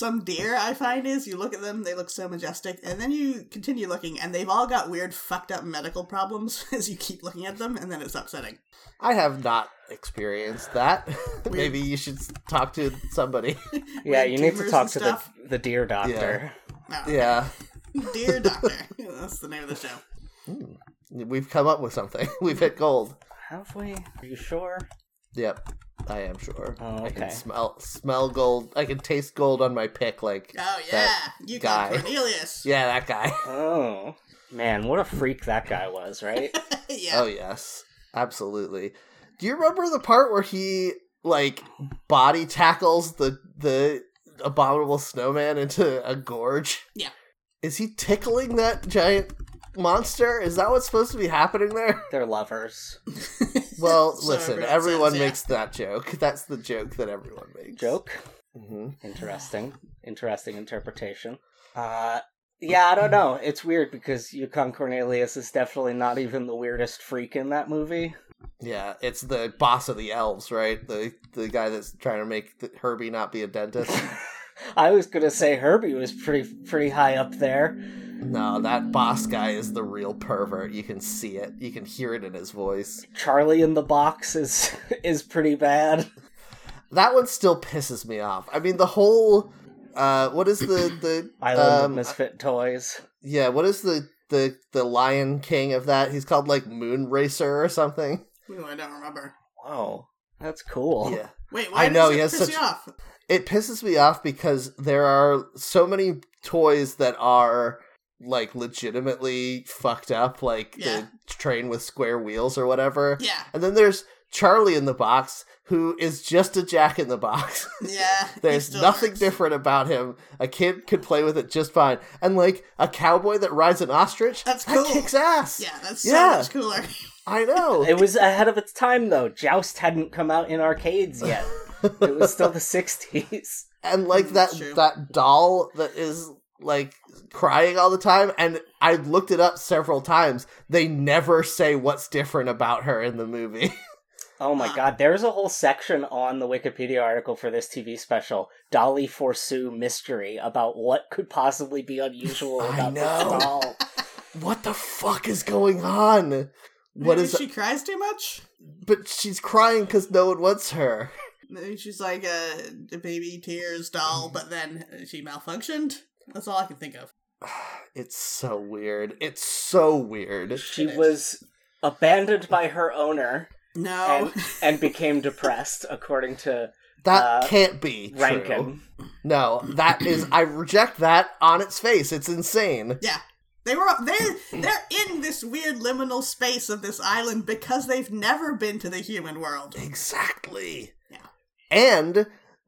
some deer, I find, is you look at them, they look so majestic, and then you continue looking, and they've all got weird, fucked up medical problems as you keep looking at them, and then it's upsetting. I have not experienced that. Maybe you should talk to somebody. Yeah, you need to talk to the the deer doctor. Oh, yeah, deer Doctor. That's the name of the show. Hmm. we've come up with something. We've hit gold. Have we? Are you sure? Yep, I am sure. Oh, I can okay. smell smell gold. I can taste gold on my pick. Like, Oh, yeah. You got guy. Cornelius. yeah, that guy. Oh man, what a freak that guy was, right? yeah. Oh yes, absolutely. Do you remember the part where he like body tackles the the abominable snowman into a gorge? Yeah. Is he tickling that giant monster? Is that what's supposed to be happening there? They're lovers. Well, So listen, everyone everyone says, yeah. makes that joke. That's the joke that everyone makes. Joke. hmm Interesting. Interesting interpretation. Uh yeah, I don't know. It's weird because Yukon Cornelius is definitely not even the weirdest freak in that movie. Yeah, it's the boss of the elves, right? The the guy that's trying to make the, Herbie not be a dentist. I was gonna say Herbie was pretty pretty high up there. No, that boss guy is the real pervert. You can see it. You can hear it in his voice. Charlie in the box is is pretty bad. That one still pisses me off. I mean, the whole uh, what is the the Island of um, Misfit Toys. yeah, what is the the the Lion King of that? He's called like Moon Racer or something. Ooh, I don't remember. Whoa, that's cool. Yeah. Wait, why I know, does he it has piss such- you off? It pisses me off because there are so many toys that are like legitimately fucked up, like Yeah. the train with square wheels or whatever. Yeah. And then there's Charlie in the box, who is just a jack in the box. Yeah. There's nothing works. different about him. A kid could play with it just fine. And like a cowboy that rides an ostrich, That's cool. that cool. kicks ass. Yeah, that's so Yeah. much cooler. I know. It was ahead of its time though. Joust hadn't come out in arcades yet. it was still the '60s. and like Mm, that that doll that is like crying all the time and I looked it up several times. They never say what's different about her in the movie. Oh my god, there's a whole section on the Wikipedia article for this TV special, Dolly for Sue Mystery, about what could possibly be unusual I about know. this doll. what the fuck is going on? What Maybe is she cries too much? But she's crying cuz no one wants her. Maybe she's like a, a baby tears doll, but then she malfunctioned. That's all I can think of. It's so weird. It's so weird. She It is. was abandoned by her owner No. and, and became depressed, according to That Uh, can't be true. No, that is I reject that on its face. It's insane. yeah. They were they they're in this weird liminal space of this island because they've never been to the human world. Exactly. Yeah. And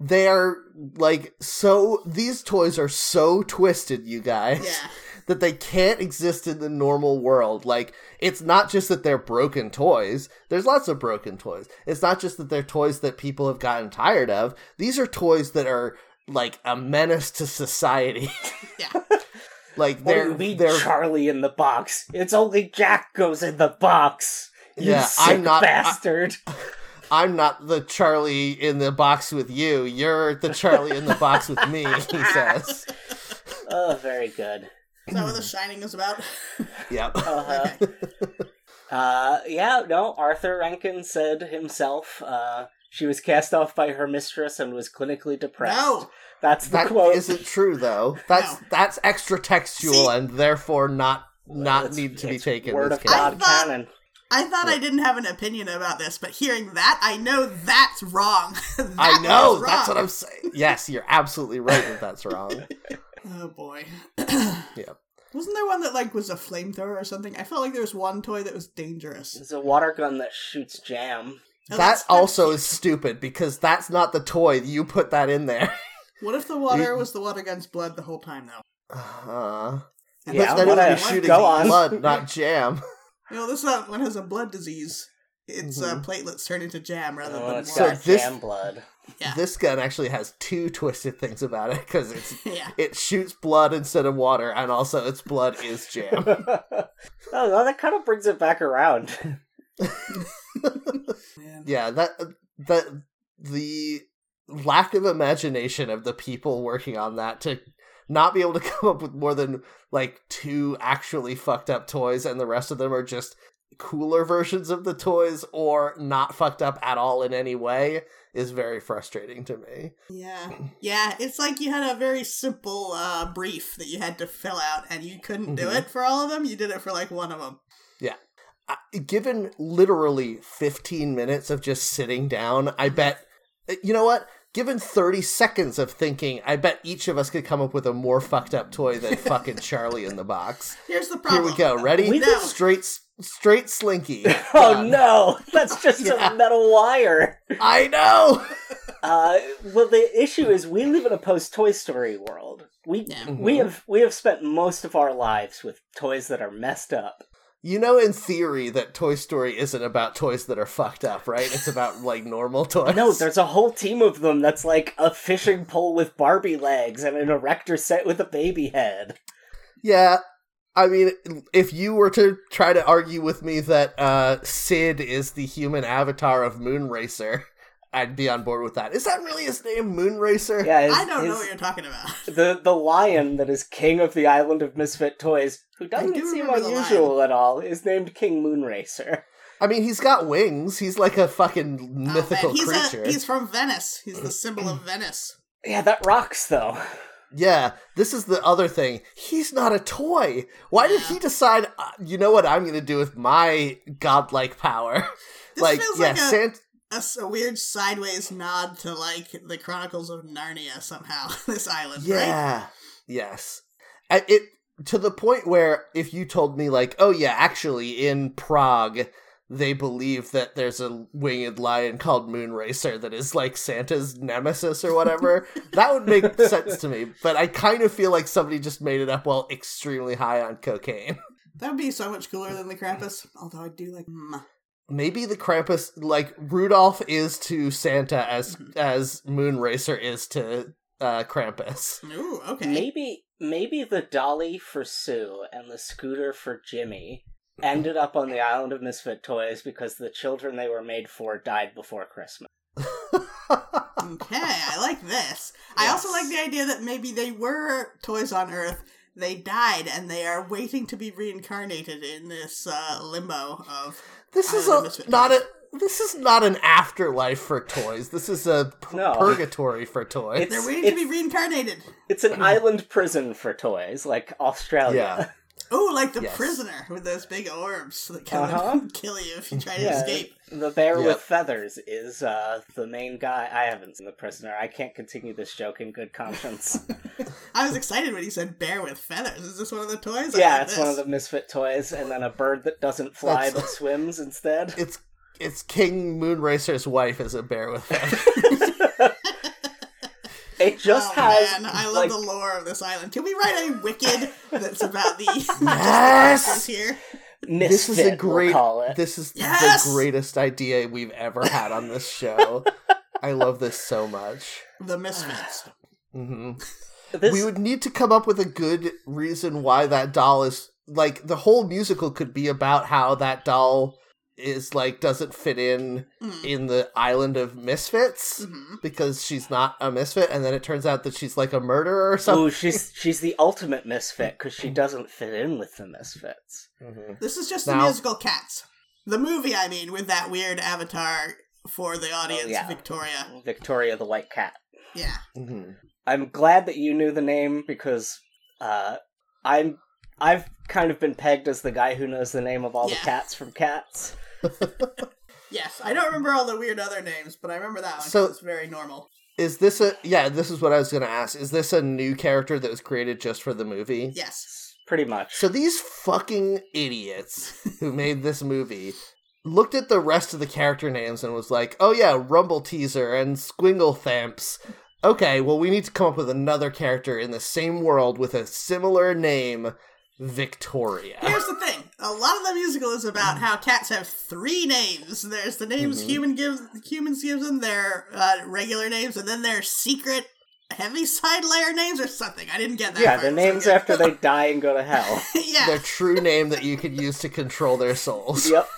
they're like so these toys are so twisted, you guys, Yeah. that they can't exist in the normal world. Like it's not just that they're broken toys. There's lots of broken toys. It's not just that they're toys that people have gotten tired of. These are toys that are like a menace to society. Yeah. like What do you mean they're Charlie in the box? It's only Jack goes in the box. You Yeah, sick I'm not- I- bastard. I'm not the Charlie in the box with you. You're the Charlie in the box with me, he says. oh, very good. Is that what The Shining is about? Yep. Uh-huh. Okay. Uh, yeah, no, Arthur Rankin said himself, uh, she was cast off by her mistress and was clinically depressed. No. That's the That quote. not true though. That's No. that's extra textual See- and therefore not not It's- need to be taken Word as of canon. God I thought- canon. I thought I didn't have an opinion about this, but hearing that, I know that's wrong. That I know. was That's what I'm saying. Yes, you're absolutely right that that's wrong. Oh boy. Yeah. Wasn't there one that like was a flamethrower or something? I felt like there was one toy that was dangerous. It's a water gun that shoots jam. Oh, that that's- that's also is stupid because that's not the toy. You put that in there. What if the water was the water gun's blood the whole time though? Uh, And Yeah, then it would be shooting Go on. blood, not jam. You know, this one has a blood disease. Its uh, Mhm. platelets turn into jam rather Oh, than it's water. So this- jam blood. Yeah. This gun actually has two twisted things about it because it's yeah. it shoots blood instead of water, and also its blood is jam. oh, well, that kind of brings it back around. Yeah, that that the lack of imagination of the people working on that to not be able to come up with more than like two actually fucked up toys and the rest of them are just cooler versions of the toys or not fucked up at all in any way is very frustrating to me. Yeah. Yeah, it's like you had a very simple uh, brief that you had to fill out and you couldn't do Mhm. it for all of them. You did it for like one of them. Uh, given literally 15 minutes of just sitting down, I bet you know what? Given 30 seconds of thinking, I bet each of us could come up with a more fucked up toy than fucking Charlie in the box. Here's the problem. Here we go. Ready? We did- Straight straight slinky. Oh Done. no, that's just Yeah. a metal wire. I know. Uh, well, the issue is we live in a post Toy Story world. We Yeah. we have we have spent most of our lives with toys that are messed up. You know, in theory, that Toy Story isn't about toys that are fucked up, right? It's about like normal toys. No, there's a whole team of them that's like a fishing pole with Barbie legs and an erector set with a baby head. Yeah. I mean, if you were to try to argue with me that uh, Sid is the human avatar of Moonracer, I'd be on board with that. Is that really his name, Moonracer? Yeah, his- I don't know what you're talking about. the the lion that is king of the island of misfit toys, who doesn't do seem remember unusual at all, is named King Moonracer. I mean, he's got wings. He's like a fucking Oh, mythical man, he's creature. A, he's from Venice. He's the symbol of Venice. Yeah, that rocks though. Yeah, this is the other thing. He's not a toy. Why did he decide, uh, you know what I'm going to do with my godlike power? This like, feels yeah, like a, Sant- a a weird sideways nod to like the Chronicles of Narnia somehow. this island, right? Yeah. Yes. I, it to the point where if you told me like, oh yeah, actually in Prague they believe that there's a winged lion called Moonracer that is like Santa's nemesis or whatever, that would make sense to me. But I kind of feel like somebody just made it up while extremely high on cocaine. That would be so much cooler than the Krampus. Although I do like. Mm. Maybe the Krampus, like Rudolph, is to Santa as as Moonracer is to uh, Krampus. Ooh, okay. Maybe maybe the dolly for Sue and the scooter for Jimmy ended up on the island of misfit toys because the children they were made for died before Christmas. Okay, I like this. I also like the idea that maybe they were toys on Earth. They died, and they are waiting to be reincarnated in this uh, limbo of. This is a not a this is not an afterlife for toys. This is a p- No. purgatory for toys. It's- They're waiting to be reincarnated. It's an island prison for toys, like Australia. Yeah. Oh, like the Yes. prisoner with those big orbs that can Uh-huh. kill you if you try to Yeah, escape. The bear Yep. with feathers is uh, the main guy. I haven't seen the prisoner. I can't continue this joke in good conscience. I was excited when he said bear with feathers. Is this one of the toys? Yeah, like it's one of the misfit toys, and then a bird that doesn't fly That's- but swims instead. it's it's King Moonracer's wife is a bear with feathers. It just oh, has. Man, I love like, the lore of this island. Can we write a wicked that's about the Yes! characters here? Misfit. this is a we'll great call it. this is Yes! the greatest idea we've ever had on this show. I love this so much. The Misfits. hmm This- We would need to come up with a good reason why that doll is like the whole musical could be about how that doll is like doesn't fit in Mm. in the island of misfits Mhm. because she's not a misfit and then it turns out that she's like a murderer or something Oh, she's she's the ultimate misfit because she doesn't fit in with the misfits. Mhm. This is just the musical Cats. The movie, I mean, with that weird avatar for the audience, yeah. Victoria. Victoria the White Cat. Yeah. Mhm. I'm glad that you knew the name because uh, I'm I've kind of been pegged as the guy who knows the name of all Yeah. the cats from Cats. Yes, I don't remember all the weird other names, but I remember that one. So- So it's very normal. is this a yeah this is what i was gonna ask is this a new character that was created just for the movie Yes. Pretty much. so these fucking idiots who made this movie looked at the rest of the character names and was like oh yeah Rumpleteazer and squingle thamps okay well we need to come up with another character in the same world with a similar name victoria Here's the thing: a lot of the musical is about how cats have three names. There's the names Mhm. human gives humans gives them their uh, regular names, and then their secret Heaviside Layer names or something. I didn't get that. yeah, part, their names good. after they die and go to hell. yeah. their true name that you could use to control their souls yep.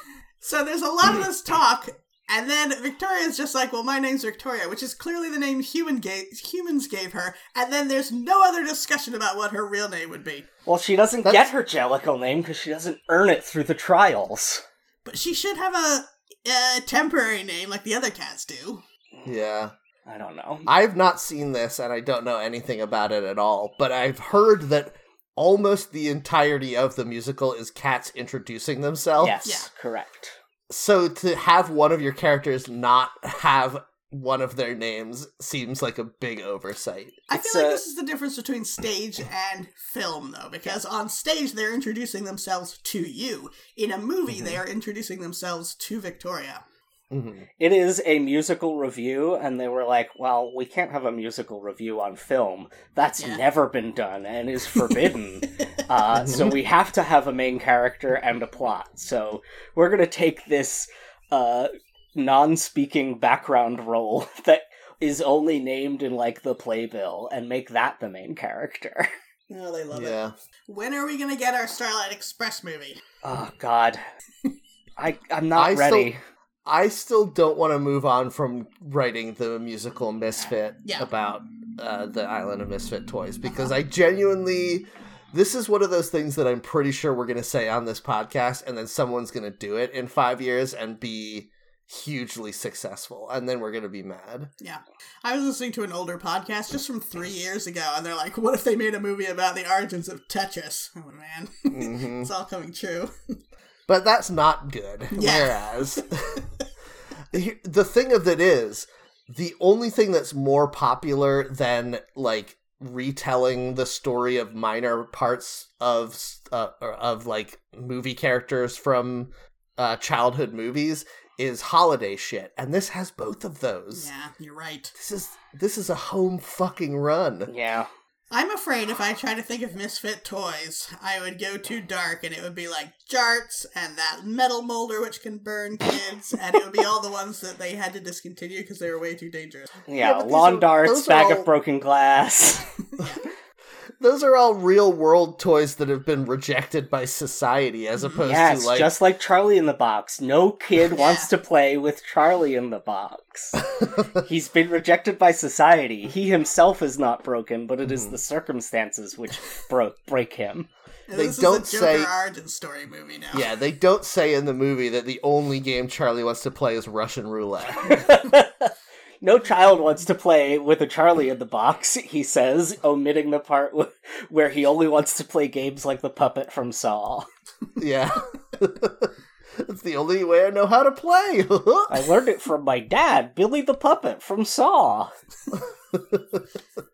So there's a lot of this talk And then Victoria's just like, well, my name's Victoria, which is clearly the name human gave, humans gave her. And then there's no other discussion about what her real name would be. Well, she doesn't That's- get her Jellicle name because she doesn't earn it through the trials. But she should have a, a temporary name like the other cats do. Yeah. I don't know. I've not seen this and I don't know anything about it at all, but I've heard that almost the entirety of the musical is cats introducing themselves. yes, Yeah. correct. So to have one of your characters not have one of their names seems like a big oversight. I It's, feel like uh, this is the difference between stage and film, though, because on stage they're introducing themselves to you. In a movie, Mm-hmm. they are introducing themselves to Victoria. Hmm It is a musical review, and they were like, well, we can't have a musical review on film. That's Yeah. never been done and is forbidden. uh, so we have to have a main character and a plot. So we're going to take this uh, non speaking background role that is only named in like the playbill and make that the main character. Oh, they love it. When are we going to get our Starlight Express movie? Oh, God. I, I'm not I still- ready. I still don't want to move on from writing the musical Misfit Yeah. about uh, the Island of Misfit Toys because I genuinely. This is one of those things that I'm pretty sure we're going to say on this podcast, and then someone's going to do it in five years and be hugely successful, and then we're going to be mad. Yeah. I was listening to an older podcast just from three years ago, and they're like, what if they made a movie about the origins of Tetris? Oh, man. hmm it's all coming true. but that's not good. Yeah. Whereas the thing of it is, the only thing that's more popular than like retelling the story of minor parts of uh, of like movie characters from uh, childhood movies is holiday shit, and this has both of those. Yeah, you're right. This is this is a home fucking run. Yeah. I'm afraid if I try to think of misfit toys, I would go too dark and it would be like jarts and that metal molder which can burn kids, and it would be all the ones that they had to discontinue because they were way too dangerous. Yeah, but these lawn are- darts, bag all- of broken glass. Those are all real world toys that have been rejected by society, as opposed yes, to like just like Charlie in the Box. No kid wants to play with Charlie in the Box. He's been rejected by society. He himself is not broken, but it Hmm. the circumstances which broke break him. And They this don't is a say- origin story movie now. Yeah, they don't say in the movie that the only game Charlie wants to play is Russian roulette. no child wants to play with a Charlie in the Box, he says, omitting the part wh- where he only wants to play games like the puppet from Saw. yeah. It's the only way I know how to play. I learned it from my dad, Billy the Puppet from Saw.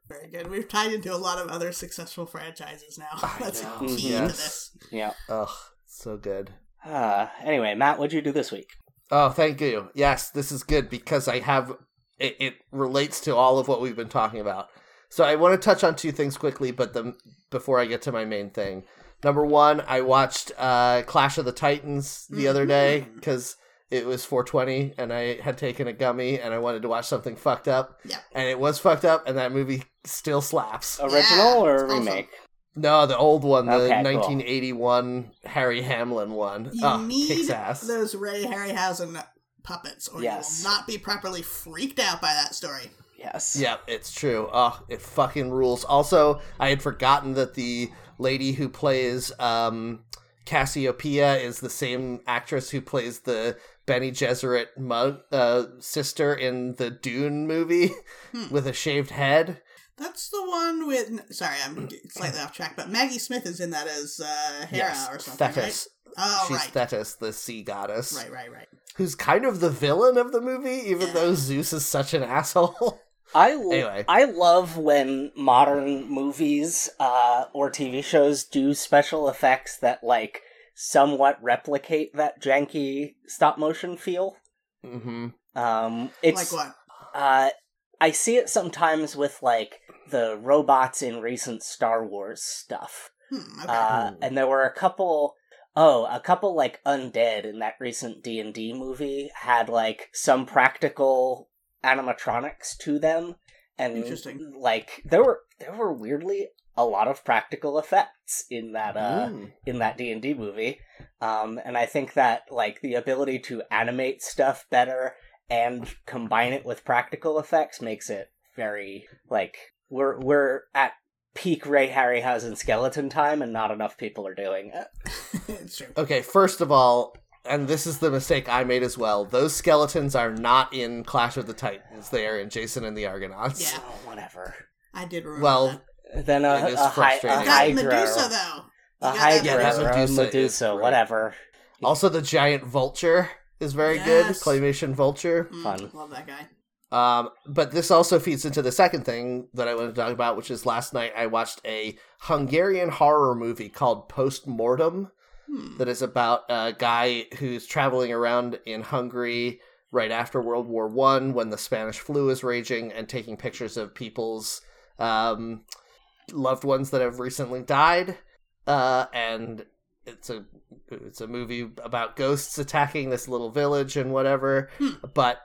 Very good. We've tied into a lot of other successful franchises now. That's know. key Yes. to this. Yeah. Ugh, so good. Uh, anyway, Matt, what'd you do this week? Oh, thank you. Yes, this is good because I have it, it relates to all of what we've been talking about. So I want to touch on two things quickly, but the before I get to my main thing. Number one, I watched uh, Clash of the Titans the other day because it was 420 and I had taken a gummy and I wanted to watch something fucked up. Yeah. And it was fucked up, and that movie still slaps. Original Yeah, or it's awesome. remake? No, the old one, the Okay, cool. 1981 Harry Hamlin one. You oh, need kicks ass. those Ray Harryhausen puppets, or Yes. you will not be properly freaked out by that story. Yes. Yeah, it's true. Oh, it fucking rules. Also, I had forgotten that the lady who plays um, Cassiopeia is the same actress who plays the Bene Gesserit mug, uh, sister in the Dune movie Hmm. with a shaved head. That's the one with. Sorry, I'm slightly off track, but Maggie Smith is in that as uh, Hera or something, Thetis. right? Oh, She's right. Thetis, the sea goddess, right, right, right. who's kind of the villain of the movie, even Yeah. though Zeus is such an asshole. I l- Anyway. I love when modern movies uh, or TV shows do special effects that like somewhat replicate that janky stop motion feel. hmm Um, it's like what? uh, I see it sometimes with like the robots in recent Star Wars stuff. Hmm, okay. Uh, and there were a couple oh a couple like undead in that recent d&d movie had like some practical animatronics to them and Interesting. like there were there were weirdly a lot of practical effects in that uh Mm. in that d&d movie um and i think that like the ability to animate stuff better and combine it with practical effects makes it very like we're we're at peak Ray Harryhausen skeleton time, and not enough people are doing it. it's true. Okay, first of all, and this is the mistake I made as well. Those skeletons are not in Clash of the Titans. They are in Jason and the Argonauts. Yeah. Oh, whatever. I did remember. Well, that. Then a, It is a, hy- a frustrating. You hydra, Medusa though. a You got hydra, Yeah, that or Medusa Medusa, whatever. also the giant vulture is very Yes. good. Claymation vulture. Mm, Fun. Love that guy. Um, but this also feeds into the second thing that I want to talk about, which is last night I watched a Hungarian horror movie called Post Mortem Hmm. that is about a guy who's traveling around in Hungary right after World War One when the Spanish flu is raging and taking pictures of people's um, loved ones that have recently died. Uh, and it's a it's a movie about ghosts attacking this little village and whatever. Hmm. But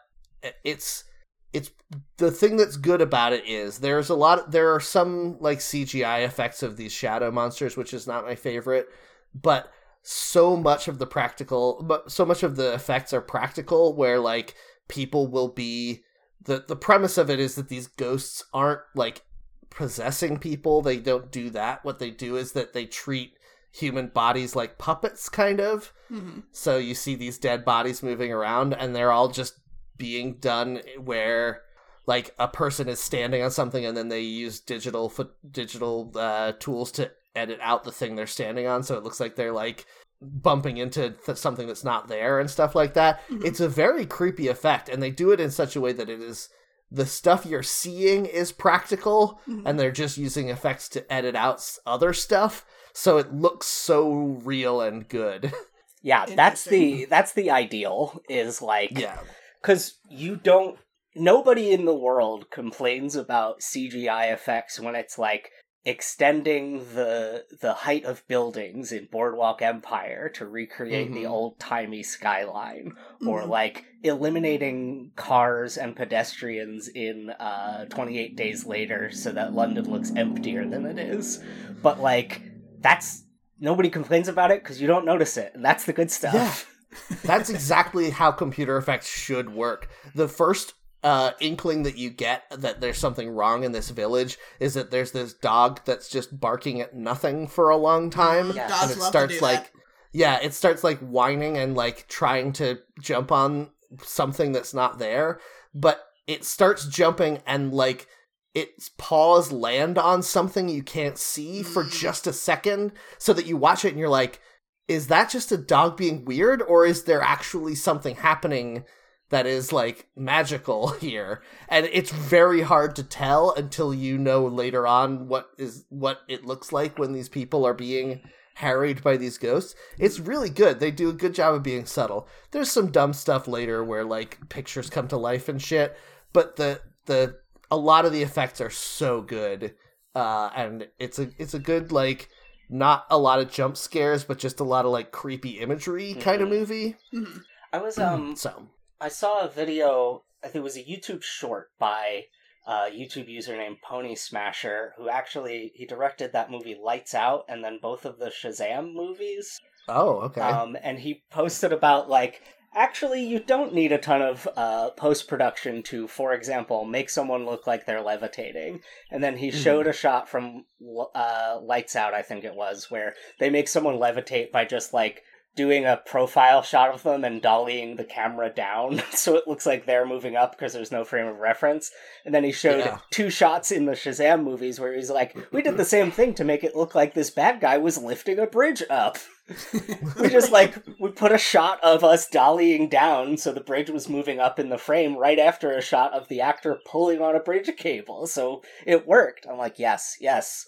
it's it's the thing that's good about it is there's a lot there are some like CGI effects of these shadow monsters which is not my favorite but so much of the practical but so much of the effects are practical where like people will be the the premise of it is that these ghosts aren't like possessing people. They don't do that. What they do is that they treat human bodies like puppets kind of. Hmm so you see these dead bodies moving around, and they're all just being done where, like, a person is standing on something, and then they use digital fo- digital uh, tools to edit out the thing they're standing on, so it looks like they're like bumping into th- something that's not there and stuff like that. Mhm. It's a very creepy effect, and they do it in such a way that it is the stuff you're seeing is practical, Mhm. and they're just using effects to edit out other stuff. So it looks so real and good. Yeah, that's the that's the ideal. Is like yeah. because you don't. Nobody in the world complains about CGI effects when it's like extending the the height of buildings in Boardwalk Empire to recreate the Mhm. old timey skyline, or Mhm. like eliminating cars and pedestrians in uh, Twenty Eight Days Later so that London looks emptier than it is. But like that's nobody complains about it because you don't notice it, and that's the good stuff. Yeah. That's exactly how computer effects should work. The first uh, inkling that you get that there's something wrong in this village is that there's this dog that's just barking at nothing for a long time. Yeah. Dogs and it love starts to do like that. yeah, it starts like whining and like trying to jump on something that's not there, but it starts jumping and like its paws land on something you can't see for Mm. just a second so that you watch it and you're like is that just a dog being weird or is there actually something happening that is like magical here. And it's very hard to tell until you know later on what is what it looks like when these people are being harried by these ghosts. It's really good. They do a good job of being subtle. There's some dumb stuff later where like pictures come to life and shit but the the a lot of the effects are so good uh and it's a it's a good like not a lot of jump scares but just a lot of like creepy imagery kind of Mhm. movie. Mhm. I was um so I saw a video. I think it was a YouTube short by a YouTube user named Pony Smasher, who actually he directed that movie Lights Out and then both of the Shazam movies. oh okay Um, and he posted about like actually you don't need a ton of uh, post production to, for example, make someone look like they're levitating. And then he Mhm. showed a shot from uh, Lights Out, I think it was, where they make someone levitate by just like doing a profile shot of them and dollying the camera down so it looks like they're moving up because there's no frame of reference. And then he showed Yeah. two shots in the Shazam movies where he's like, we did the same thing to make it look like this bad guy was lifting a bridge up. we just like we put a shot of us dollying down so the bridge was moving up in the frame right after a shot of the actor pulling on a bridge cable so it worked i'm like yes yes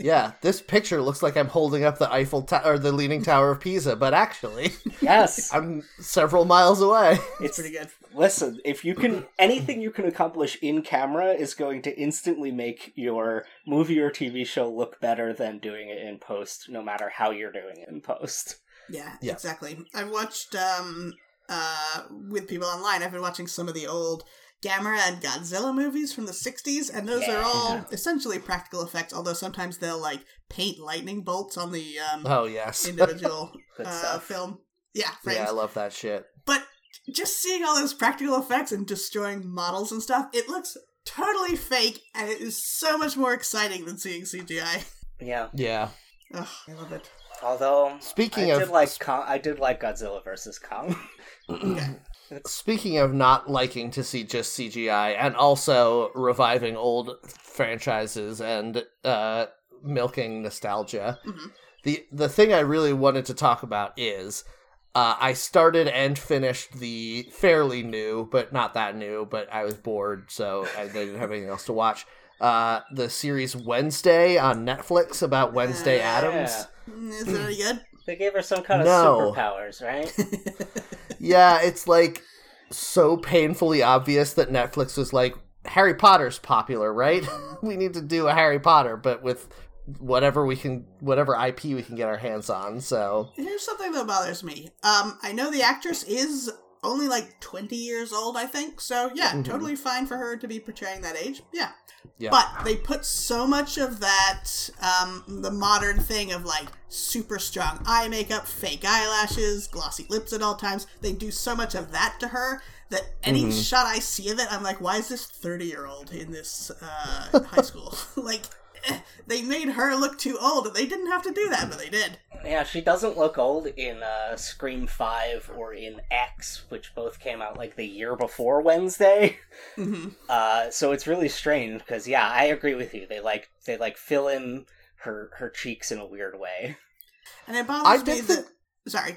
yeah this picture looks like i'm holding up the eiffel tower or the leaning tower of pisa but actually yes i'm several miles away It's it's pretty good. listen if you can anything you can accomplish in camera is going to instantly make your movie or tv show look better than doing it in post no matter how you're doing it in post Yeah, Yeah. exactly. I've watched um uh with people online. I've been watching some of the old Gamera and Godzilla movies from the 60s and those are all Yeah. essentially practical effects, although sometimes they'll like paint lightning bolts on the um oh yes individual uh film. Yeah, frames. yeah i love that shit But just seeing all those practical effects and destroying models and stuff, it looks totally fake, and it is so much more exciting than seeing CGI. Yeah. Yeah. Ugh, I love it. Although Speaking I of did like Kong, I did like Godzilla versus Kong. Okay. Speaking of not liking to see just CGI and also reviving old franchises and uh, milking nostalgia, Mhm. the the thing I really wanted to talk about is uh, I started and finished the fairly new, but not that new, but I was bored, so I didn't have anything else to watch. Uh, the series Wednesday on Netflix about Wednesday Yeah. Addams. Mm, Is it any good? They gave her some kind of No. superpowers, right? Yeah, it's like so painfully obvious that Netflix was like, Harry Potter's popular, right? we need to do a Harry Potter, but with whatever we can, whatever IP we can get our hands on. So Here's something that bothers me. Um, I know the actress is only like 20 years old, I think. So, yeah, Mhm. totally fine for her to be portraying that age. Yeah. Yeah. But they put so much of that, um, the modern thing of like super strong eye makeup, fake eyelashes, glossy lips at all times. They do so much of that to her that any Mhm. shot I see of it, I'm like, why is this 30 year old in this uh, high school? like, they made her look too old, and they didn't have to do that, but they did. yeah, she doesn't look old in uh, Scream Five or in X, which both came out like the year before Wednesday. hmm Uh, so it's really strange because yeah, I agree with you. They like they like fill in her her cheeks in a weird way. And it I bothers me did that. think- Sorry.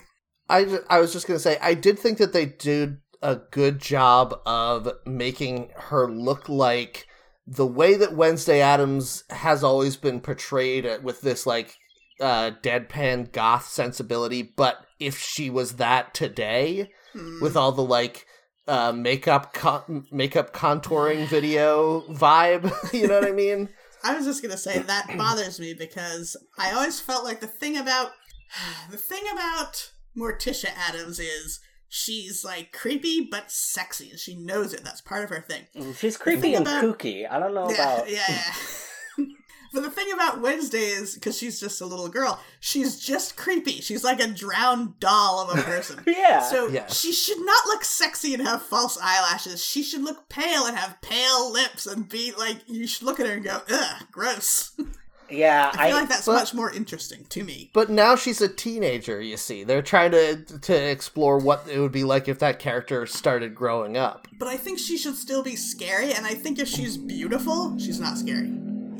I, I was just gonna say I did think that they did a good job of making her look like the way that Wednesday Addams has always been portrayed uh, with this like uh deadpan goth sensibility but if she was that today Hmm. with all the like uh makeup con- makeup contouring video vibe you know what i mean I was just gonna say that bothers me because I always felt like the thing about the thing about Morticia Addams is she's like creepy but sexy, and she knows it. That's part of her thing. Mm, she's creepy and about- kooky. I don't know yeah, about. yeah, yeah. but the thing about Wednesday is because she's just a little girl, she's just creepy. She's like a drowned doll of a person. Yeah. So Yeah. she should not look sexy and have false eyelashes. She should look pale and have pale lips and be like you should look at her and go, ugh, gross. yeah, I feel I, like that's but- much more interesting to me. but now she's a teenager you see they're trying to to explore what it would be like if that character started growing up But I think she should still be scary, and I think if she's beautiful, she's not scary.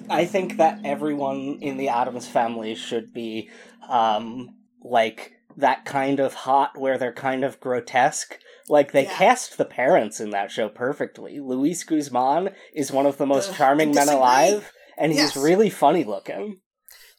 I think that everyone in the Addams family should be um like that kind of hot where they're kind of grotesque. Like they Yeah. cast the parents in that show perfectly. Luis Guzman is one of the most Ugh, charming men alive, and Yes. he's really funny looking.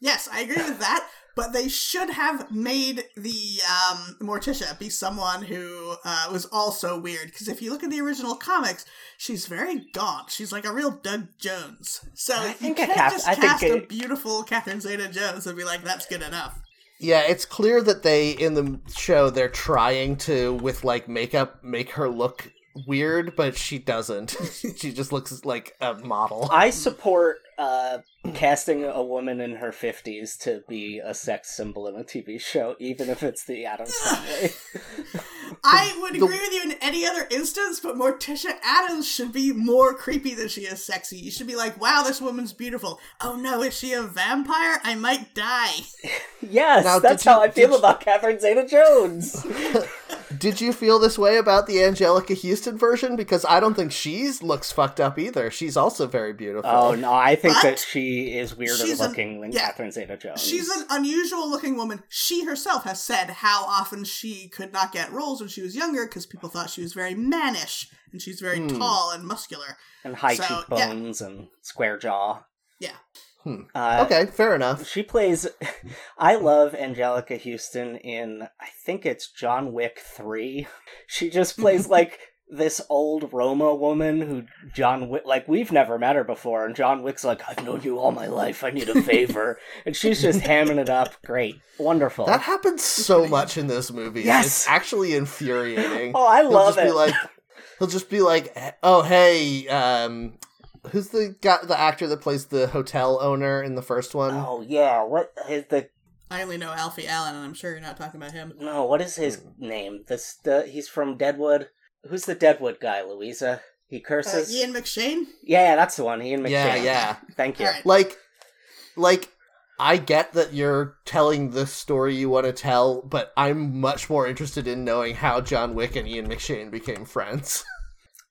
Yes, I agree with that. But they should have made the um, Morticia be someone who uh, was also weird. Because if you look at the original comics, she's very gaunt. She's like a real Doug Jones. So I you think a can't Kath- just I think cast a it- beautiful Catherine Zeta-Jones and be like, "That's good enough." yeah it's clear that they in the show they're trying to with like makeup make her look weird but she doesn't she just looks like a model I support uh, casting a woman in her 50s to be a sex symbol in a TV show, even if it's the Addams family. I would agree with you in any other instance, but Morticia Addams should be more creepy than she is sexy. You should be like, wow, this woman's beautiful. Oh no, is she a vampire? I might die. yes, Now, that's did you- how I feel you- about Catherine Zeta Jones. Did you feel this way about the Anjelica Huston version? Because I don't think she's looks fucked up either. She's also very beautiful. oh, no, I think But that she is weirder she's an- looking than yeah. Catherine Zeta Jones. She's an unusual looking woman. She herself has said how often she could not get roles when she was younger because people thought she was very mannish and she's very Hmm. tall and muscular. and high so, yeah. cheekbones and square jaw. Yeah. Hmm. Uh, okay, fair enough. She plays. I love Anjelica Huston in. I think it's John Wick 3. She just plays like this old Roma woman who John Wick. Like, we've never met her before, and John Wick's like, I've known you all my life. I need a favor. and she's just hamming it up. Great. Wonderful. That happens so much in this movie. Yes. It's actually infuriating. oh, I love just it. be like he'll just be like, "Oh, hey, um who's the guy the actor that plays the hotel owner in the first one? oh, yeah. What is the. I only know Alfie Allen, and I'm sure you're not talking about him. No, what is his name? This the he's from Deadwood. Who's the Deadwood guy, Louisa? He Uh, curses. Ian McShane? Yeah, yeah, that's the one. Ian McShane. Yeah, yeah. Thank you. Alright. Like, like, I get that you're telling the story you want to tell, but I'm much more interested in knowing how John Wick and Ian McShane became friends.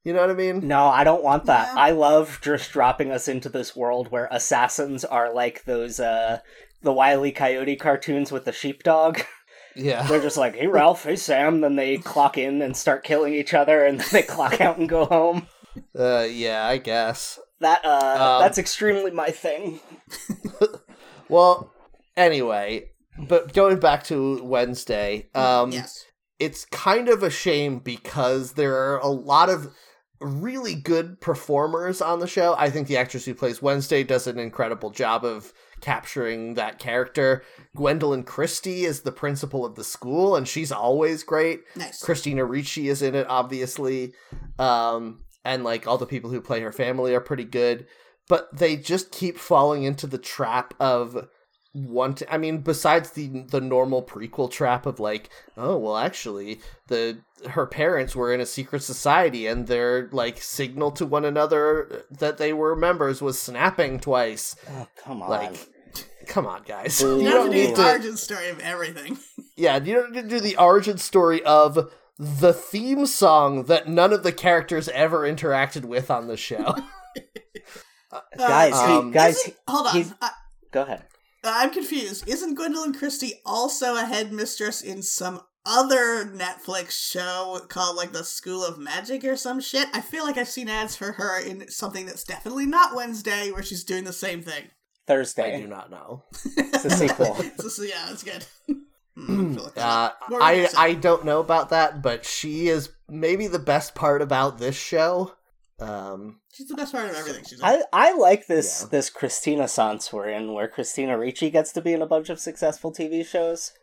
you know what I mean? No, I don't want that. Yeah. I love just dropping us into this world where assassins are like those uh the Wile E. Coyote cartoons with the sheepdog. Yeah. They're just like, "Hey Ralph, hey Sam," then they clock in and start killing each other, and then they clock out and go home. Uh, yeah, I guess. That uh, Um, that's extremely my thing. Well, anyway, but going back to Wednesday, um, yes. it's kind of a shame because there are a lot of really good performers on the show. I think the actress who plays Wednesday does an incredible job of capturing that character. Gwendoline Christie is the principal of the school, and she's always great. Nice. Christina Ricci is in it, obviously. Um, and like all the people who play her family are pretty good. But they just keep falling into the trap of want I mean, besides the the normal prequel trap of like, oh well actually the her parents were in a secret society and their like signal to one another that they were members was snapping twice. Oh, come on. Like come on guys. You You don't have to do need the origin story of everything. yeah, you don't need to do the origin story of the theme song that none of the characters ever interacted with on the show. guys, Uh, he- um, guys, isn't- hold on. he's- I, go ahead. I'm confused. Isn't Gwendoline Christie also a headmistress in some other Netflix show called like the School of Magic or some shit? I feel like I've seen ads for her in something that's definitely not Wednesday, where she's doing the same thing. Thursday. I do not know. It's a sequel. So, yeah, it's good. I feel like that. Uh, What were you I? I don't know about that, but she is maybe the best part about this show. Um, she's the best part of everything she's in. I, I like this Yeah. this Christina Sans we're in, where Christina Ricci gets to be in a bunch of successful TV shows.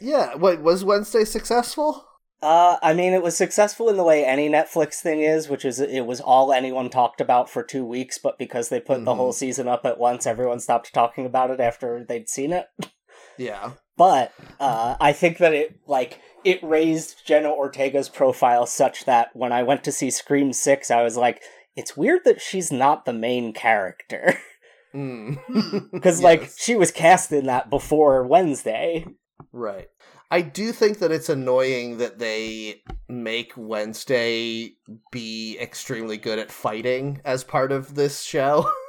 yeah, wait, was Wednesday successful? Uh, I mean, it was successful in the way any Netflix thing is, which is it was all anyone talked about for two weeks, but because they put the Mhm. whole season up at once, everyone stopped talking about it after they'd seen it. Yeah. But uh, I think that it like it raised Jenna Ortega's profile such that when I went to see Scream Six, I was like, it's weird that she's not the main character Mm. because like she was cast in that before Wednesday. Right. I do think that it's annoying that they make Wednesday be extremely good at fighting as part of this show.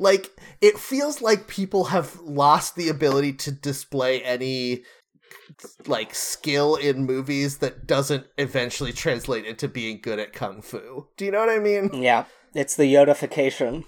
like, it feels like people have lost the ability to display any like skill in movies that doesn't eventually translate into being good at kung fu. Do you know what I mean? Yeah, it's the Yodification.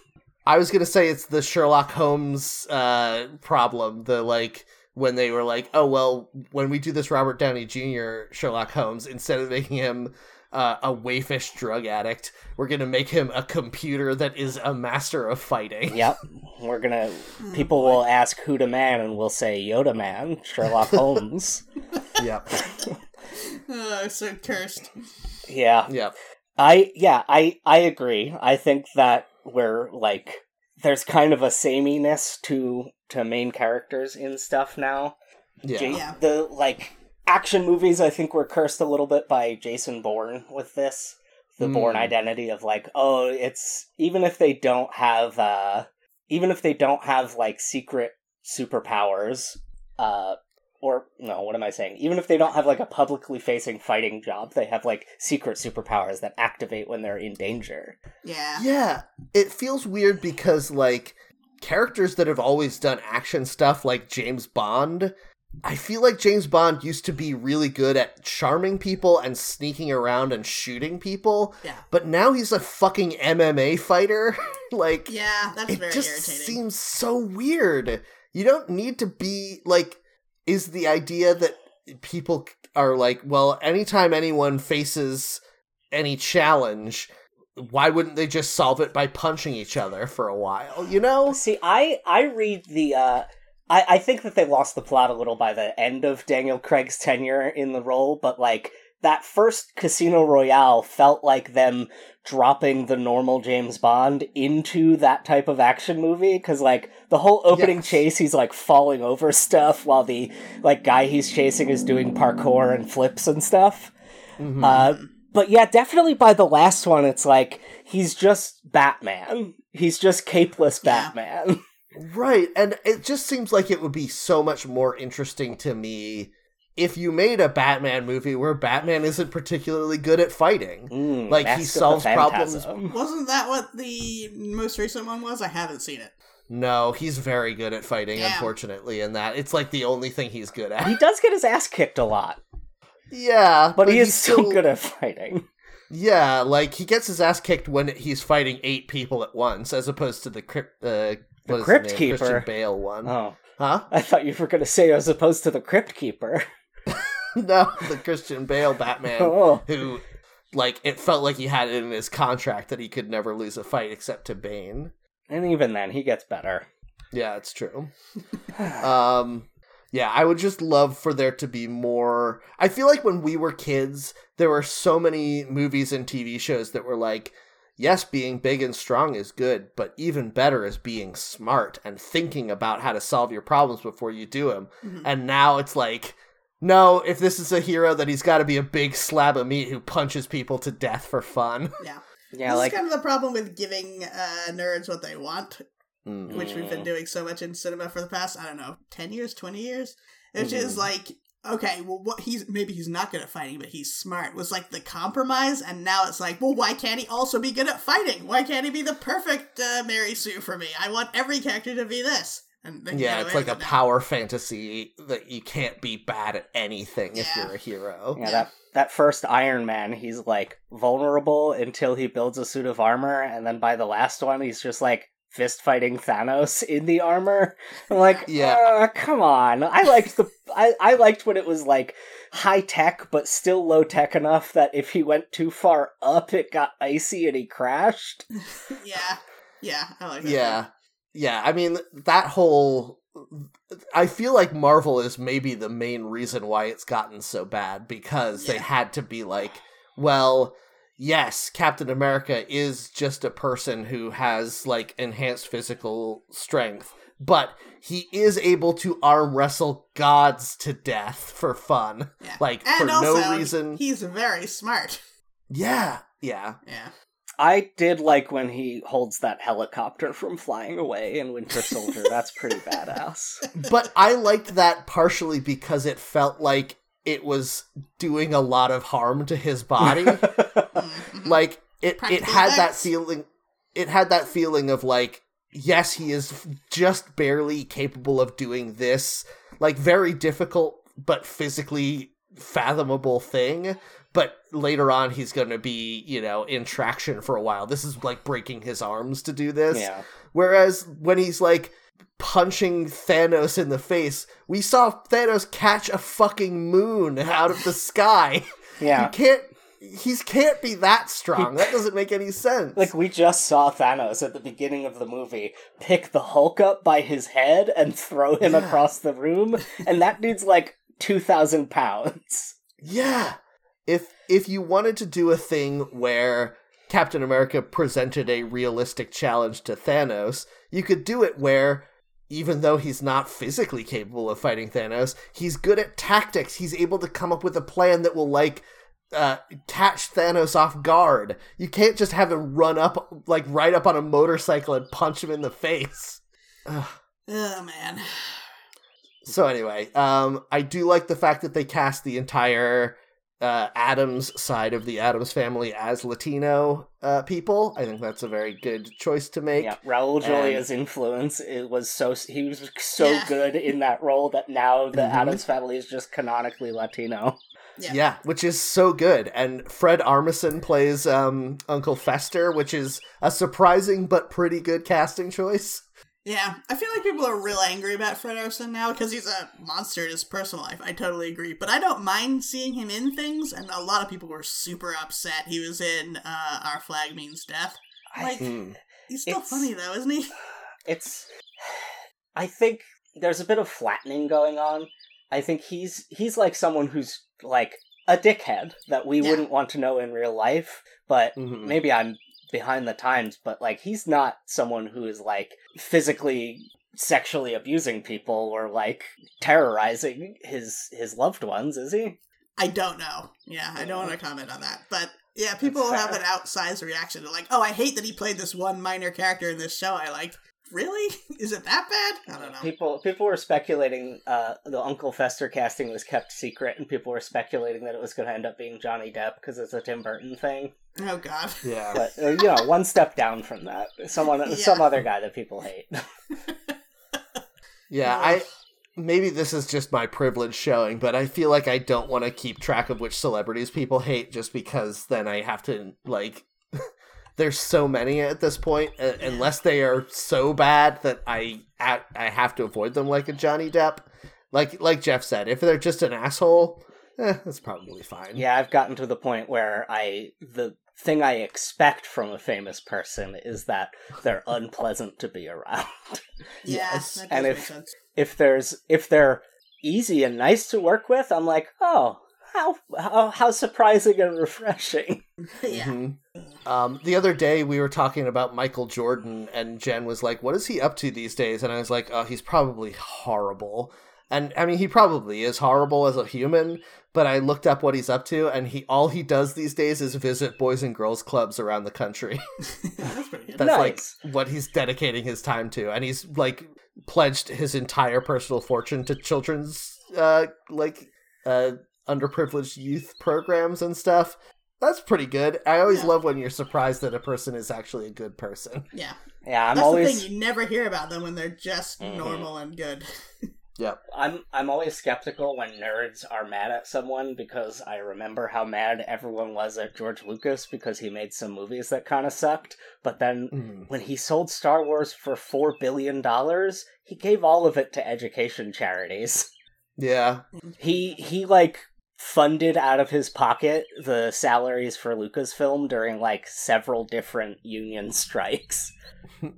I was gonna say it's the Sherlock Holmes uh, problem. The like when they were like, oh well, when we do this Robert Downey Jr. Sherlock Holmes, instead of making him uh, a waifish drug addict, we're gonna make him a computer that is a master of fighting. Yep, we're gonna. Hmm. People will ask who the man, and we'll say Yoda Man, Sherlock Holmes. yep, oh, so cursed. yeah, yep. I yeah, I I agree. I think that we're like there's kind of a sameness to to main characters in stuff now. Yeah. Ja- Yeah. The like action movies I think were cursed a little bit by Jason Bourne with this. The Bourne Mm. identity of like, oh, it's even if they don't have uh even if they don't have like secret superpowers, uh or no, what am I saying? Even if they don't have like a publicly facing fighting job, they have like secret superpowers that activate when they're in danger. Yeah. Yeah, it feels weird because like characters that have always done action stuff like James Bond, I feel like James Bond used to be really good at charming people and sneaking around and shooting people, Yeah. but now he's a fucking MMA fighter. like Yeah, that's it very just irritating. seems so weird. You don't need to be like is the idea that people are like, well, anytime anyone faces any challenge, why wouldn't they just solve it by punching each other for a while, you know? See, I I read the uh I, I think that they lost the plot a little by the end of Daniel Craig's tenure in the role, but like that first Casino Royale felt like them dropping the normal James Bond into that type of action movie because like the whole opening Yes. chase he's like falling over stuff while the like guy he's chasing is doing parkour and flips and stuff. Mhm. Uh, but yeah, definitely by the last one, it's like he's just Batman. He's just capeless. Batman. Right, and it just seems like it would be so much more interesting to me if you made a Batman movie where Batman isn't particularly good at fighting. Mm, Like, he Mask of the solves problems- Wasn't that what the most recent one was? I haven't seen it. No, he's very good at fighting, Yeah. unfortunately, in that. It's like the only thing he's good at. He does get his ass kicked a lot, yeah, but, he is still good at fighting. Yeah, like he gets his ass kicked when he's fighting eight people at once, as opposed to the crypt, what is Crypt? Keeper. Christian Bale one. Oh, Huh? I thought you were going to say as opposed to the Crypt Keeper. no, the Christian Bale Batman, Oh, who, like, it felt like he had it in his contract that he could never lose a fight except to Bane. and even then, he gets better. Yeah, it's true. um, yeah, I would just love for there to be more. I feel like when we were kids, there were so many movies and TV shows that were like, yes, being big and strong is good, but even better is being smart and thinking about how to solve your problems before you do them. Mhm. And now it's like, no, if this is a hero, then he's got to be a big slab of meat who punches people to death for fun. Yeah. Yeah, this like is kind of the problem with giving uh, nerds what they want, Mm. which we've been Mm. doing so much in cinema for the past, I don't know, 10 years, 20 years? Which Mm-hmm. is like, okay, well, what he's maybe he's not good at fighting, but he's smart, was like the compromise. And now it's like, well, why can't he also be good at fighting? Why can't he be the perfect uh, Mary Sue for me? I want every character to be this. And they Yeah, it's like a now. power fantasy that you can't be bad at anything if you're a hero. yeah, that that first Iron Man, he's like vulnerable until he builds a suit of armor, and then by the last one, he's just like fist fighting Thanos in the armor. I'm like, Yeah. yeah, come on. I liked the I, I liked when it was like high tech but still low tech enough that if he went too far up, it got icy and he crashed. Yeah. Yeah, I like that. Yeah. Yeah, I mean that whole I feel like Marvel is maybe the main reason why it's gotten so bad because they had to be like, well, yes, Captain America is just a person who has like enhanced physical strength, but he is able to arm wrestle gods to death for fun. Yeah. Like And for also, no reason. he's very smart. Yeah. Yeah. Yeah. I did like when he holds that helicopter from flying away in Winter Soldier. That's pretty badass. but I liked that partially because it felt like it was doing a lot of harm to his body. Mhm. like it it Practical had that feeling it had that feeling of like yes, he is just barely capable of doing this like very difficult but physically fathomable thing. But later on, he's going to be, you know, in traction for a while. This is like breaking his arms to do this. yeah. Whereas when he's like punching Thanos in the face, we saw Thanos catch a fucking moon out of the sky. Yeah. You can't. He can't be that strong. That doesn't make any sense. Like we just saw Thanos at the beginning of the movie pick the Hulk up by his head and throw him Yeah. across the room, and that dude's like two thousand pounds. yeah. If if you wanted to do a thing where Captain America presented a realistic challenge to Thanos, you could do it where even though he's not physically capable of fighting Thanos, he's good at tactics. He's able to come up with a plan that will like uh, catch Thanos off guard. You can't just have him run up like right up on a motorcycle and punch him in the face. Ugh. Oh man. So anyway, um, I do like the fact that they cast the entire uh, Addams side of the Addams family as Latino uh, people. I think that's a very good choice to make. Yeah, Raul And- Julia's influence it was so he was so Yeah. good in that role that now the Mhm. Addams family is just canonically Latino. Yeah. Yeah, which is so good. And Fred Armisen plays um, Uncle Fester, which is a surprising but pretty good casting choice. Yeah, I feel like people are real angry about Fred Armisen now because he's a monster in his personal life. I totally agree, but I don't mind seeing him in things. And a lot of people were super upset. He was in uh, Our Flag Means Death. Like, Hmm. he's still funny though, isn't he? It's I think there's a bit of flattening going on. I think he's he's like someone who's like a dickhead that we Yeah. wouldn't want to know in real life, but Mhm. maybe I'm behind the times, but like he's not someone who is like physically sexually abusing people or like terrorizing his his loved ones, is he? I don't know. Yeah, I don't want to comment on that. But yeah, people have an outsized reaction to like, oh, I hate that he played this one minor character in this show. I like, really? Is it that bad? I don't know. People people were speculating uh, the Uncle Fester casting was kept secret, and people were speculating that it was going to end up being Johnny Depp because it's a Tim Burton thing. Oh God. Yeah. But uh, you know, one step down from that, someone Yeah. some other guy that people hate. Yeah, I maybe this is just my privilege showing, but I feel like I don't want to keep track of which celebrities people hate just because then I have to like there's so many at this point uh, unless they are so bad that I I I have to avoid them like a Johnny Depp. Like like Jeff said, if they're just an asshole, eh, that's probably fine. Yeah, I've gotten to the point where I the thing I expect from a famous person is that they're unpleasant to be around. Yes. that does And if- sense. if there's if they're easy and nice to work with, I'm like, oh, how how, how surprising and refreshing. yeah. Mhm. Um, the other day we were talking about Michael Jordan, and Jen was like, "What is he up to these days?" And I was like, "Oh, he's probably horrible." And I mean, he probably is horrible as a human. But I looked up what he's up to, and he all he does these days is visit boys and girls clubs around the country. That's. That's Nice. like what he's dedicating his time to, and he's like pledged his entire personal fortune to children's uh like uh underprivileged youth programs and stuff. That's pretty good. I always Yeah. love when you're surprised that a person is actually a good person. Yeah. Yeah, I'm That's always the thing. You never hear about them when they're just Mhm. normal and good. Yep. I'm I'm always skeptical when nerds are mad at someone because I remember how mad everyone was at George Lucas because he made some movies that kind of sucked, but then Mm. when he sold Star Wars for 4 billion dollars, he gave all of it to education charities. Yeah. He he like funded out of his pocket the salaries for Lucasfilm during like several different union strikes.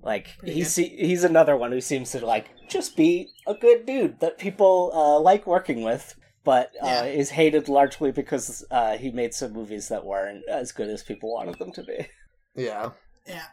Like Pretty he's he's another one who seems to like just be a good dude that people uh, like working with, but uh, Yeah. is hated largely because uh, he made some movies that weren't as good as people wanted them to be. Yeah. Yeah.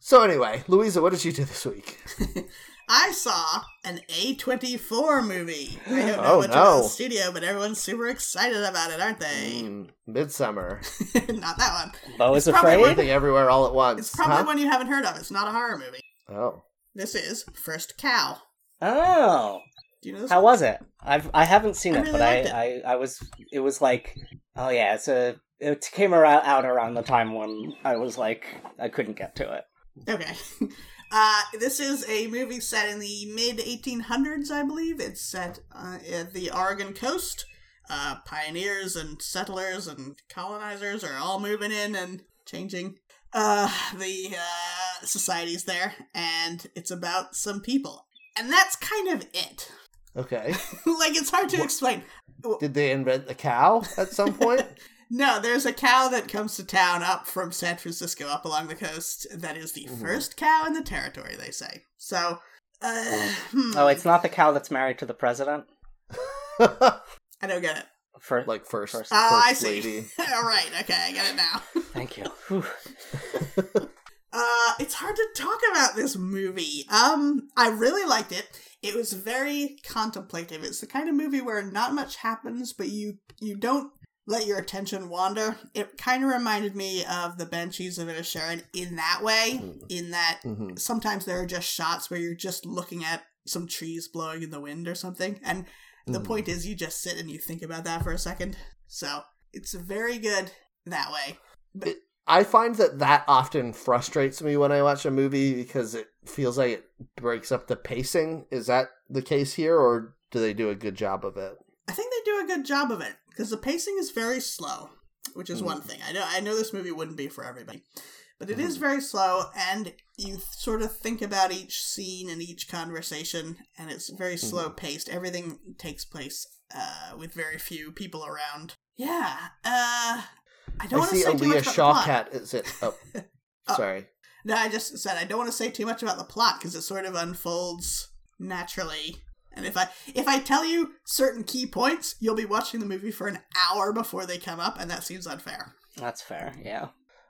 So anyway, Louisa, what did you do this week? I saw an A24 movie. I don't know Oh, much about no. the studio, but everyone's super excited about it, aren't they? Mm, Midsommar. Not that one. Beau is It's probably afraid. one- Everything everywhere all at once. It's probably huh? one you haven't heard of. It's not a horror movie. Oh. This is First Cow. Oh, Do you know this? how one? was it? I've I haven't seen I it, really but I, it. I I was it was like oh yeah, it's a it came around, out around the time when I was like I couldn't get to it. Okay. Uh, this is a movie set in the mid 1800s, I believe. It's set uh, at the Oregon coast. Uh, pioneers and settlers and colonizers are all moving in and changing uh, the uh, societies there, and it's about some people. And that's kind of it. Okay. like, it's hard to explain. Did they invent the cow at some point? No, there's a cow that comes to town up from San Francisco, up along the coast. That is the Mhm. first cow in the territory, they say. So, uh, hmm, Oh, it's not the cow that's married to the president. I don't get it. For like first, First- Oh, I first see. lady. All right, okay, I get it now. thank you. Uh, it's hard to talk about this movie. Um, I really liked it. It was very contemplative. It's the kind of movie where not much happens, but you you don't let your attention wander. It kind of reminded me of the Banshees of Inisherin in that way. In that Mhm. sometimes there are just shots where you're just looking at some trees blowing in the wind or something, and the Mhm. point is you just sit and you think about that for a second. So it's very good that way. but I find that that often frustrates me when I watch a movie because it feels like it breaks up the pacing. Is that the case here, or do they do a good job of it? I think they do a good job of it because the pacing is very slow, which is Mm. one thing. I know I know this movie wouldn't be for everybody, but it is Mhm. very slow, and you sort of think about each scene and each conversation, and it's very slow paced. Everything takes place uh, with very few people around. Yeah, uh, I don't I want to see say too much Aaliyah about the plot. Is it? Oh, Oh. sorry. No, I just said I don't want to say too much about the plot because it sort of unfolds naturally And if I if I tell you certain key points, you'll be watching the movie for an hour before they come up, and that seems unfair. That's fair. Yeah.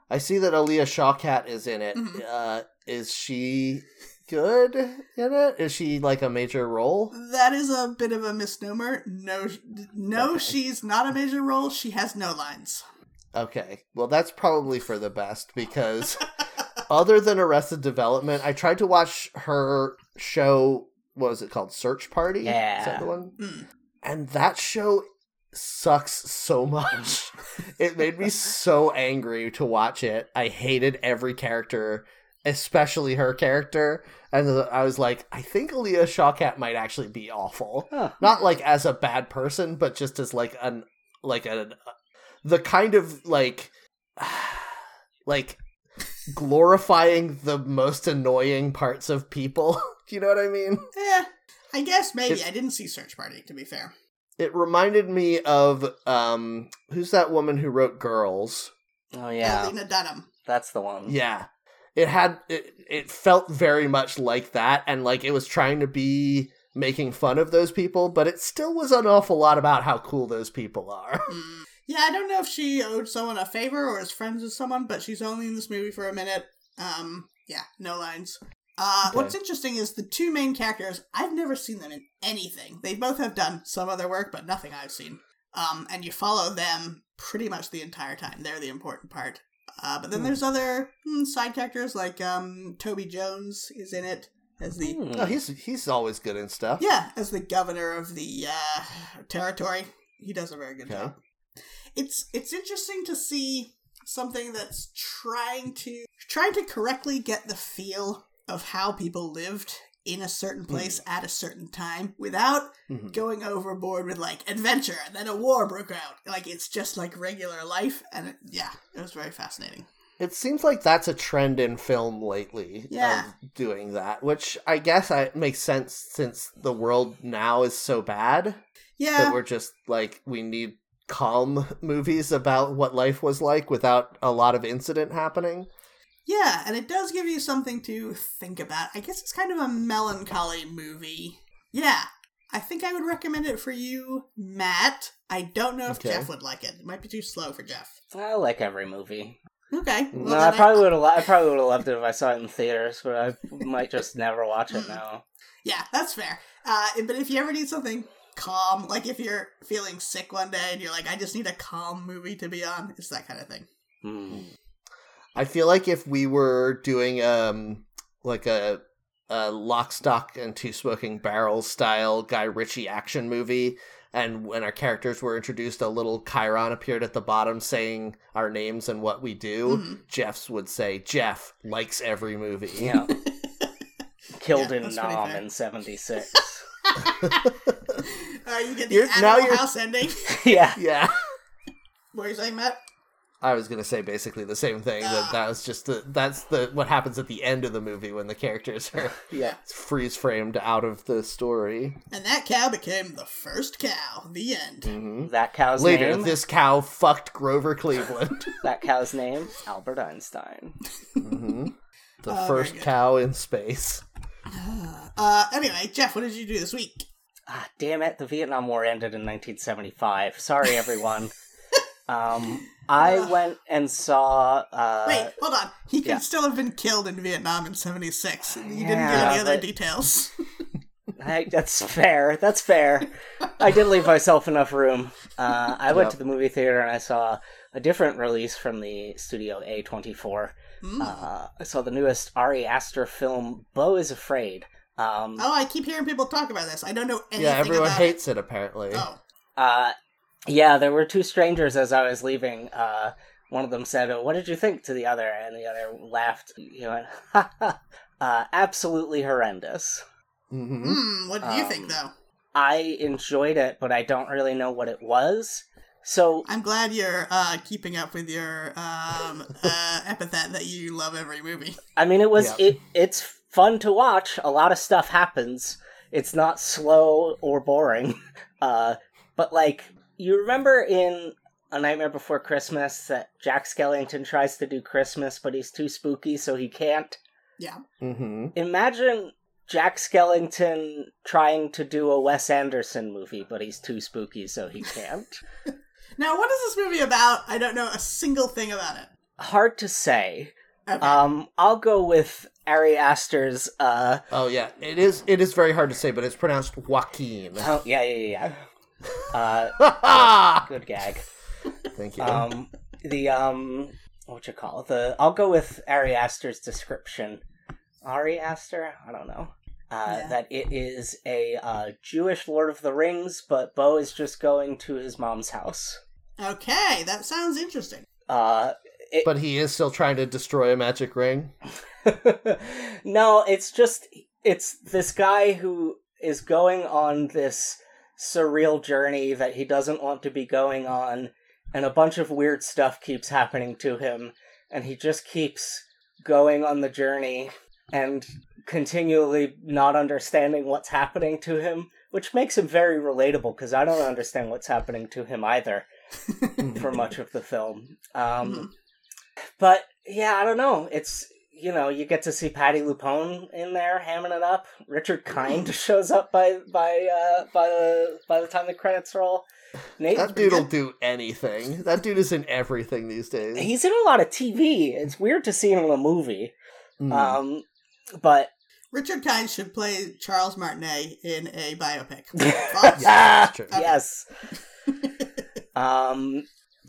I see that Alia Shawkat is in it. Mhm. Uh, is she good in it? Is she like a major role? That is a bit of a misnomer. No, no, Okay. she's not a major role. She has no lines. Okay, well that's probably for the best because other than Arrested Development, I tried to watch her show. What was it called? Search Party. Is Yeah. that the one? Mm. And that show sucks so much. it made me so angry to watch it. I hated every character, especially her character. And I was like, I think Leah Shawkat might actually be awful. Huh. Not like as a bad person, but just as like an like a the kind of like like glorifying the most annoying parts of people. you know what I mean? Eh, I guess maybe. It's- I didn't see Search Party, to be fair. It reminded me of um who's that woman who wrote Girls? Oh yeah, Lena Dunham. that's the one. Yeah. It had it, it felt very much like that and like it was trying to be making fun of those people, but it still was an awful lot about how cool those people are. Mm. Yeah, I don't know if she owed someone a favor or is friends with someone, but she's only in this movie for a minute. Um, yeah, no lines. Uh, Okay. What's interesting is the two main characters. I've never seen them in anything. They both have done some other work, but nothing I've seen. Um, and you follow them pretty much the entire time. They're the important part. Uh, but then Hmm. there's other hmm, side characters like um, Toby Jones is in it as the Hmm. No, he's he's always good and stuff. yeah as the governor of the uh, territory. He does a very good Okay. job. It's it's interesting to see something that's trying to trying to correctly get the feel of how people lived in a certain place at a certain time without Mhm. going overboard with like adventure and then a war broke out. Like it's just like regular life and it, yeah, it was very fascinating. It seems like that's a trend in film lately. Yeah. Of doing that, which I guess I, makes sense since the world now is so bad Yeah. that we're just like we need calm movies about what life was like without a lot of incident happening. Yeah, and it does give you something to think about. I guess it's kind of a melancholy movie. Yeah, I think I would recommend it for you, Matt. I don't know if Okay. Jeff would like it. It might be too slow for Jeff. I like every movie. Okay. Well, no, I probably would have. I probably would have loved it if I saw it in theaters, but I might just never watch it now. Yeah, that's fair. Uh, but if you ever need something calm, like if you're feeling sick one day and you're like, I just need a calm movie to be on, it's that kind of thing. Hmm. I feel like if we were doing um like a a lock, stock, and two smoking barrels style Guy Ritchie action movie, and when our characters were introduced, a little chyron appeared at the bottom saying our names and what we do. Mhm. Jeff's would say Jeff likes every movie. Yeah, killed Yeah, in Nam in '76. Uh, you get the You're- now Animal you're- House ending. yeah, yeah. what are you saying, Matt? I was gonna say basically the same thing. That Ah. that was just the that's the what happens at the end of the movie when the characters are yeah. freeze framed out of the story. And that cow became the first cow. The end. hmm That cow's name. Later, name. this cow fucked Grover Cleveland. That cow's name, Albert Einstein. hmm The Oh, first cow in space. Uh, anyway, Jeff, what did you do this week? Ah, damn it! The Vietnam War ended in 1975. Sorry, everyone. Um, I Ugh. went and saw. Uh, Wait, hold on. He could yeah. still have been killed in Vietnam in '76. You didn't give Yeah, any other but- details. I, that's fair. That's fair. I did leave myself enough room. Uh, I went Yep. to the movie theater and I saw a different release from the studio A24. Mm. Uh, I saw the newest Ari Aster film, Beau is Afraid. Um, oh, I keep hearing people talk about this. I don't know anything Yeah, everyone about hates it apparently. Oh, Uh, yeah, there were two strangers as I was leaving. Uh, one of them said, oh, "What did you think?" to the other, and the other laughed. He went, "Ha ha." Uh, absolutely horrendous. hmm hmm. What do you Um, think, though? I enjoyed it, but I don't really know what it was. So I'm glad you're uh, keeping up with your um, uh, epithet that you love every movie. I mean, it was Yeah. it. It's fun to watch. A lot of stuff happens. It's not slow or boring. Uh, but like you remember in A Nightmare Before Christmas that Jack Skellington tries to do Christmas, but he's too spooky, so he can't. Yeah. hmm Imagine Jack Skellington trying to do a Wes Anderson movie, but he's too spooky, so he can't. Now, what is this movie about? I don't know a single thing about it. Hard to say. Okay. Um, I'll go with Ari Aster's. Uh, Oh yeah, it is. It is very hard to say, but it's pronounced Joaquin. oh yeah, yeah, yeah. Uh, Thank good gag. Thank you. Um, the um, what you call it? the? I'll go with Ari Aster's description. Ari Aster, I don't know. Uh, Yeah. That it is a uh, Jewish Lord of the Rings, but Beau is just going to his mom's house. okay, that sounds interesting. Uh, it, but he is still trying to destroy a magic ring. no, it's just it's this guy who is going on this surreal journey that he doesn't want to be going on, and a bunch of weird stuff keeps happening to him, and he just keeps going on the journey and continually not understanding what's happening to him, which makes him very relatable because I don't understand what's happening to him either for much of the film. Um, but yeah, I don't know. It's you know you get to see Patti LuPone in there hamming it up. Richard Kind shows up by by uh, by the by the time the credits roll. Nate, That dude will do anything. That dude is in everything these days. he's in a lot of TV. It's weird to see him in a movie. Mm. Um, but Richard Kind should play Charles Martinet in a biopic. Yeah, Thoughts? that's true. yes. um,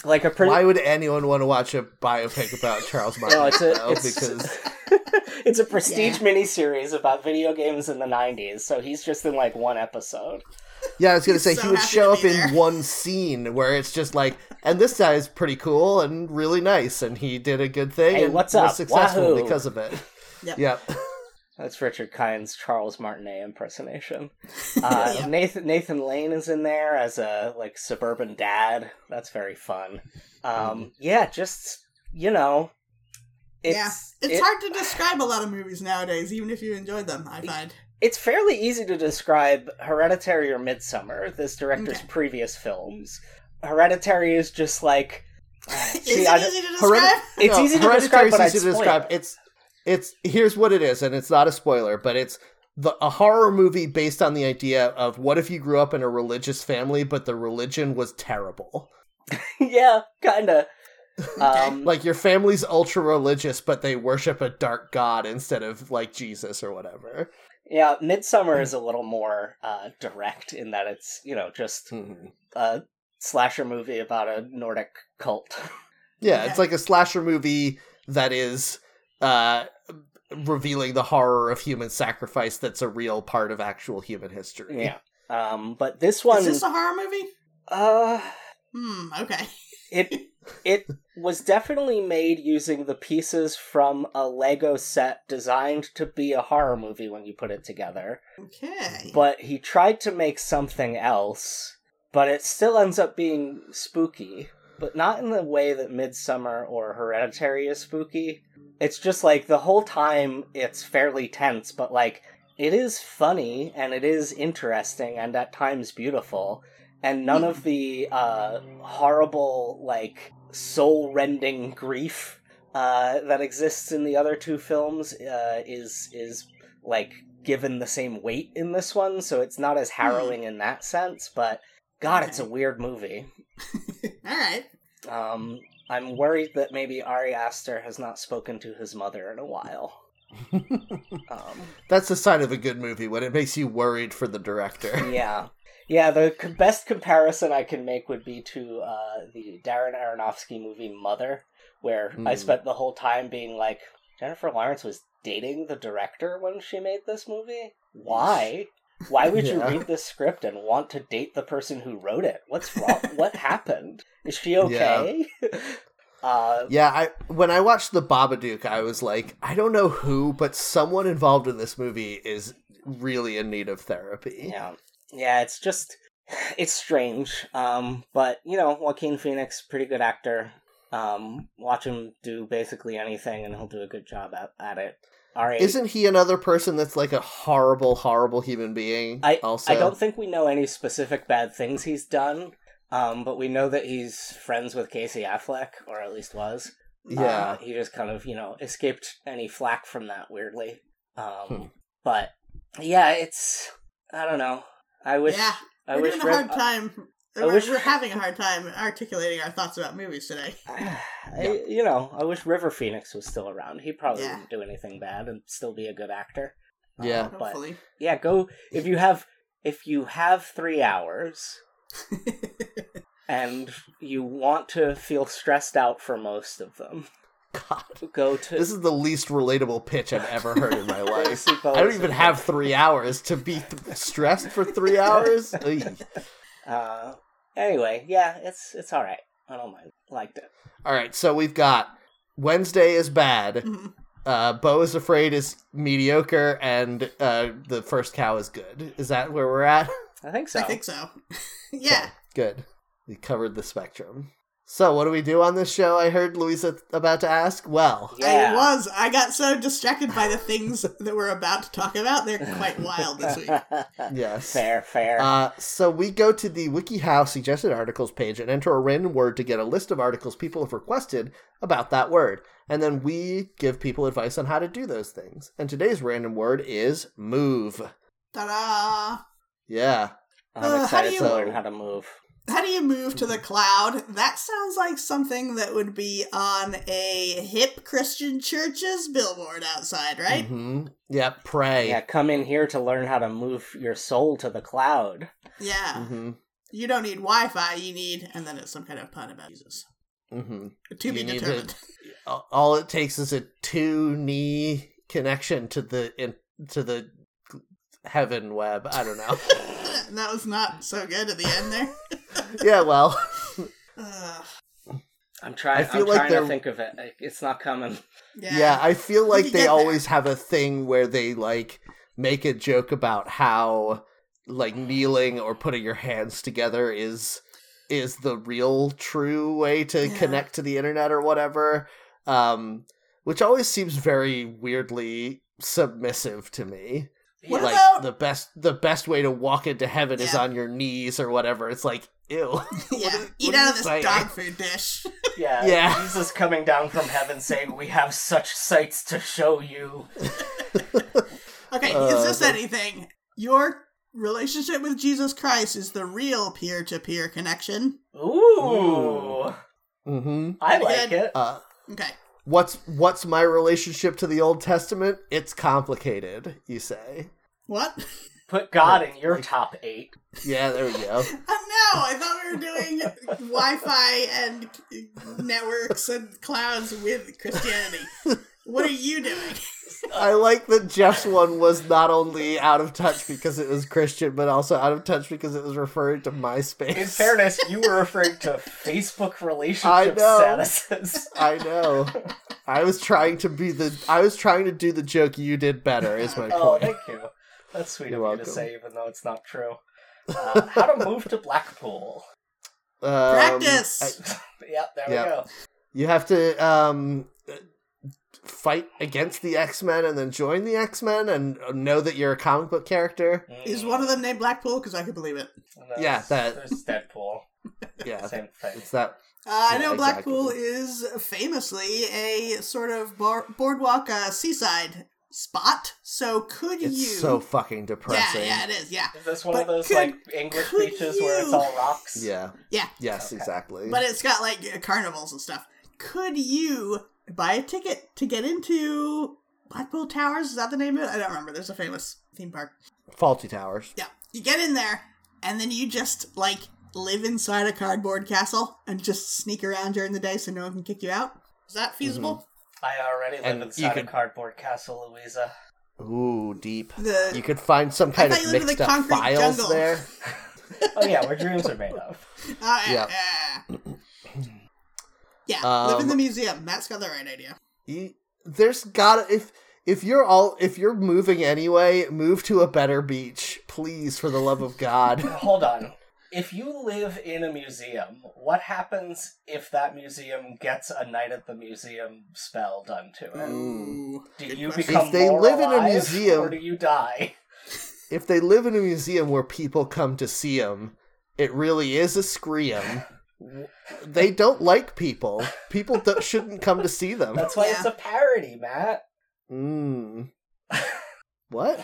like a pretty. Why would anyone want to watch a biopic about Charles Martin? No, it's a though? it's, because it's a prestige Yeah. miniseries about video games in the '90s. So he's just in like one episode. yeah, I was gonna He's say so he would show up be in one scene where it's just like, and this guy is pretty cool and really nice, and he did a good thing Hey, and what's was successful Wahoo! because of it. Yep. Yep. That's Richard Kind's Charles Martinet impersonation. Uh, Yeah. Nathan Nathan Lane is in there as a like suburban dad. That's very fun. Um, yeah, just you know, it's yeah, it's it- hard to describe a lot of movies nowadays, even if you enjoyed them. I find. It's fairly easy to describe Hereditary or Midsommar, this director's Okay. previous films. Hereditary is just like. Is See, it I easy to describe? It's No, easy to describe, but is I'd easy to describe. It's it's here's what it is, and it's not a spoiler, but it's the a horror movie based on the idea of what if you grew up in a religious family, but the religion was terrible. yeah, kind of. Um, Like your family's ultra religious, but they worship a dark god instead of like Jesus or whatever. yeah, Midsommar is a little more uh, direct in that it's you know just Mhm. a slasher movie about a Nordic cult. Yeah, Okay. it's like a slasher movie that is uh revealing the horror of human sacrifice that's a real part of actual human history. yeah. Um, but this one, Is this a horror movie? uh, Hmm. Okay. it it was definitely made using the pieces from a Lego set designed to be a horror movie when you put it together. Okay. But he tried to make something else, but it still ends up being spooky, but not in the way that Midsommar or Hereditary is spooky. It's just like the whole time it's fairly tense, but like it is funny and it is interesting and at times beautiful. And none of the uh, horrible, like, soul rending grief uh, that exists in the other two films uh, is is like given the same weight in this one, so it's not as harrowing in that sense. But God, it's a weird movie. All right. Um, I'm worried that maybe Ari Aster has not spoken to his mother in a while. um, That's the sign of a good movie when it makes you worried for the director. yeah, yeah. The c- best comparison I can make would be to uh, the Darren Aronofsky movie Mother, where I Hmm. spent the whole time being like, Jennifer Lawrence was dating the director when she made this movie. Why? Why would you read this script and want to date the person who wrote it? What's wrong? what happened? Is she okay? uh, Yeah, I when I watched The Babadook, I was like, I don't know who, but someone involved in this movie is really in need of therapy. Yeah. Yeah, it's just it's strange. Um, but you know, Joaquin Phoenix, pretty good actor. Um, watch him do basically anything and he'll do a good job at, at it. Alright. Isn't he another person that's like a horrible, horrible human being? I also, I don't think we know any specific bad things he's done. Um, but we know that he's friends with Casey Affleck, or at least was. Yeah. Uh, he just kind of, you know, escaped any flack from that weirdly. Um, Hmm. But yeah, it's I don't know. I wish yeah, I we're wish doing a hard time. I we're, wish- we're having a hard time articulating our thoughts about movies today. I, you know, I wish River Phoenix was still around. He probably Yeah. wouldn't do anything bad and still be a good actor. Yeah. Uh, but Hopefully. yeah, go if you have if you have three hours and you want to feel stressed out for most of them, God. go to This is the least relatable pitch I've ever heard in my life. I don't even have three hours to be th- stressed for three hours. Uh, anyway, yeah, it's it's all right. I don't mind. Liked it. All right, so we've got Wednesday is bad. Mhm. Uh, Beau is afraid is mediocre, and uh, the first cow is good. Is that where we're at? I think so. I think so. yeah. Good. We covered the spectrum. So, what do we do on this show? I heard Louisa about to ask. Well, Yeah. I was. I got so distracted by the things that we're about to talk about. They're quite wild this week. yes. fair, fair. Uh, so we go to the WikiHow suggested articles page and enter a random word to get a list of articles people have requested about that word. And then we give people advice on how to do those things. And today's random word is move. Ta-da! Yeah. I'm uh, how excited do to you- learn how to move. How do you move to the cloud? That sounds like something that would be on a hip Christian church's billboard outside, right? hmm Yeah, pray. Yeah, come in here to learn how to move your soul to the cloud. Yeah. hmm You don't need Wi Fi, you need, and then it's some kind of pun about Jesus. hmm To be You need determined. All it takes is a two knee connection to the in, to the heaven web. I don't know. that was not so good at the end there. yeah, well, Ugh. I'm trying. I feel I'm like trying they're- to think of it. It's not coming. yeah. yeah, I feel like they get there. always have a thing where they like make a joke about how like kneeling or putting your hands together is is the real true way to Yeah. connect to the internet or whatever. Um which always seems very weirdly submissive to me. What like about- the best the best way to walk into heaven is on your knees or whatever. It's like ew. yeah. What is- Eat out of this saying? dog food dish. Yeah, Yeah. Jesus coming down from heaven saying, "We have such sights to show you." Okay, Uh, is this the- anything? Your relationship with Jesus Christ is the real peer to peer connection. Ooh, Mhm. I Pretty like good. it. Uh Okay. What's what's my relationship to the Old Testament? It's complicated, you say. What? Put God in your top eight. Yeah, there we go. Uh, no, I thought we were doing Wi Fi and networks and clouds with Christianity. What are you doing? I like that Jeff's one was not only out of touch because it was Christian, but also out of touch because it was referring to MySpace. In fairness, you were referring to Facebook relationship I know. statuses. I know. I was trying to be the. I was trying to do the joke you did better. Is my Oh, point. thank you. That's sweet You're of you to say, even though it's not true. Uh, how to move to Blackpool? Um, Practice! I- yep, there Yep. we go. you have to um, fight against the X Men and then join the X Men and know that you're a comic book character. Is one of them named Blackpool? Because I can believe it. Mm, Yeah, that- There's Deadpool. Yeah, Same thing. it's that. Uh, I Yeah, know exactly. Blackpool is famously a sort of bar- boardwalk uh, seaside spot. So could It's you? so fucking depressing. yeah, yeah, it is. Yeah, Is this one But of those could- like English could beaches where it's all rocks? Yeah. yeah. Yes, Okay. exactly. But it's got like uh, carnivals and stuff. Could you buy a ticket to get into Blackpool Towers? Is that the name of it? I don't remember. There's a famous theme park. Faulty Towers. Yeah, you get in there, and then you just like live inside a cardboard castle and just sneak around during the day so no one can kick you out. Is that feasible? I already live And you inside could- a cardboard castle, Louisa. Ooh, deep. The You could find some kind of you lived in mixed the up files jungle. there. Oh yeah, where dreams are made of. Oh, yeah. Yeah. Yeah, yeah live in Um, the museum. Matt's got the right idea. You, there's gotta if if you're all if you're moving anyway, move to a better beach, please, for the love of God. Hold on. If you live in a museum, what happens if that museum gets a night at the museum spell done to it? Ooh, Do you become If they more live in a alive, museum- or do you die? if they live in a museum where people come to see them, it really is a scream. They don't like people. People do- shouldn't come to see them. That's why Yeah. it's a parody, Matt. Mm. What?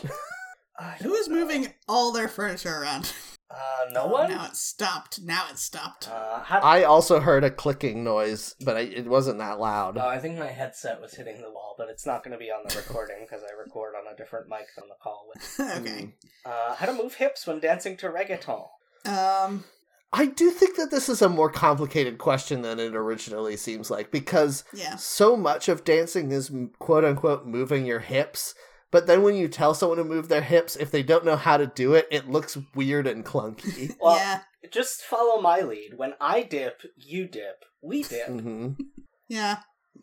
Who is know. moving all their furniture around? Uh, no Oh, one. Now it's stopped. Now it stopped. Uh, how- I also heard a clicking noise, but I, it wasn't that loud. Oh, I think my headset was hitting the wall, but it's not going to be on the recording because I record on a different mic than the call with. okay. Uh, how to move hips when dancing to reggaeton? Um. I do think that this is a more complicated question than it originally seems like because Yeah. so much of dancing is quote unquote moving your hips. But then when you tell someone to move their hips, if they don't know how to do it, it looks weird and clunky. Well, yeah. just follow my lead. When I dip, you dip. We dip. hmm Yeah.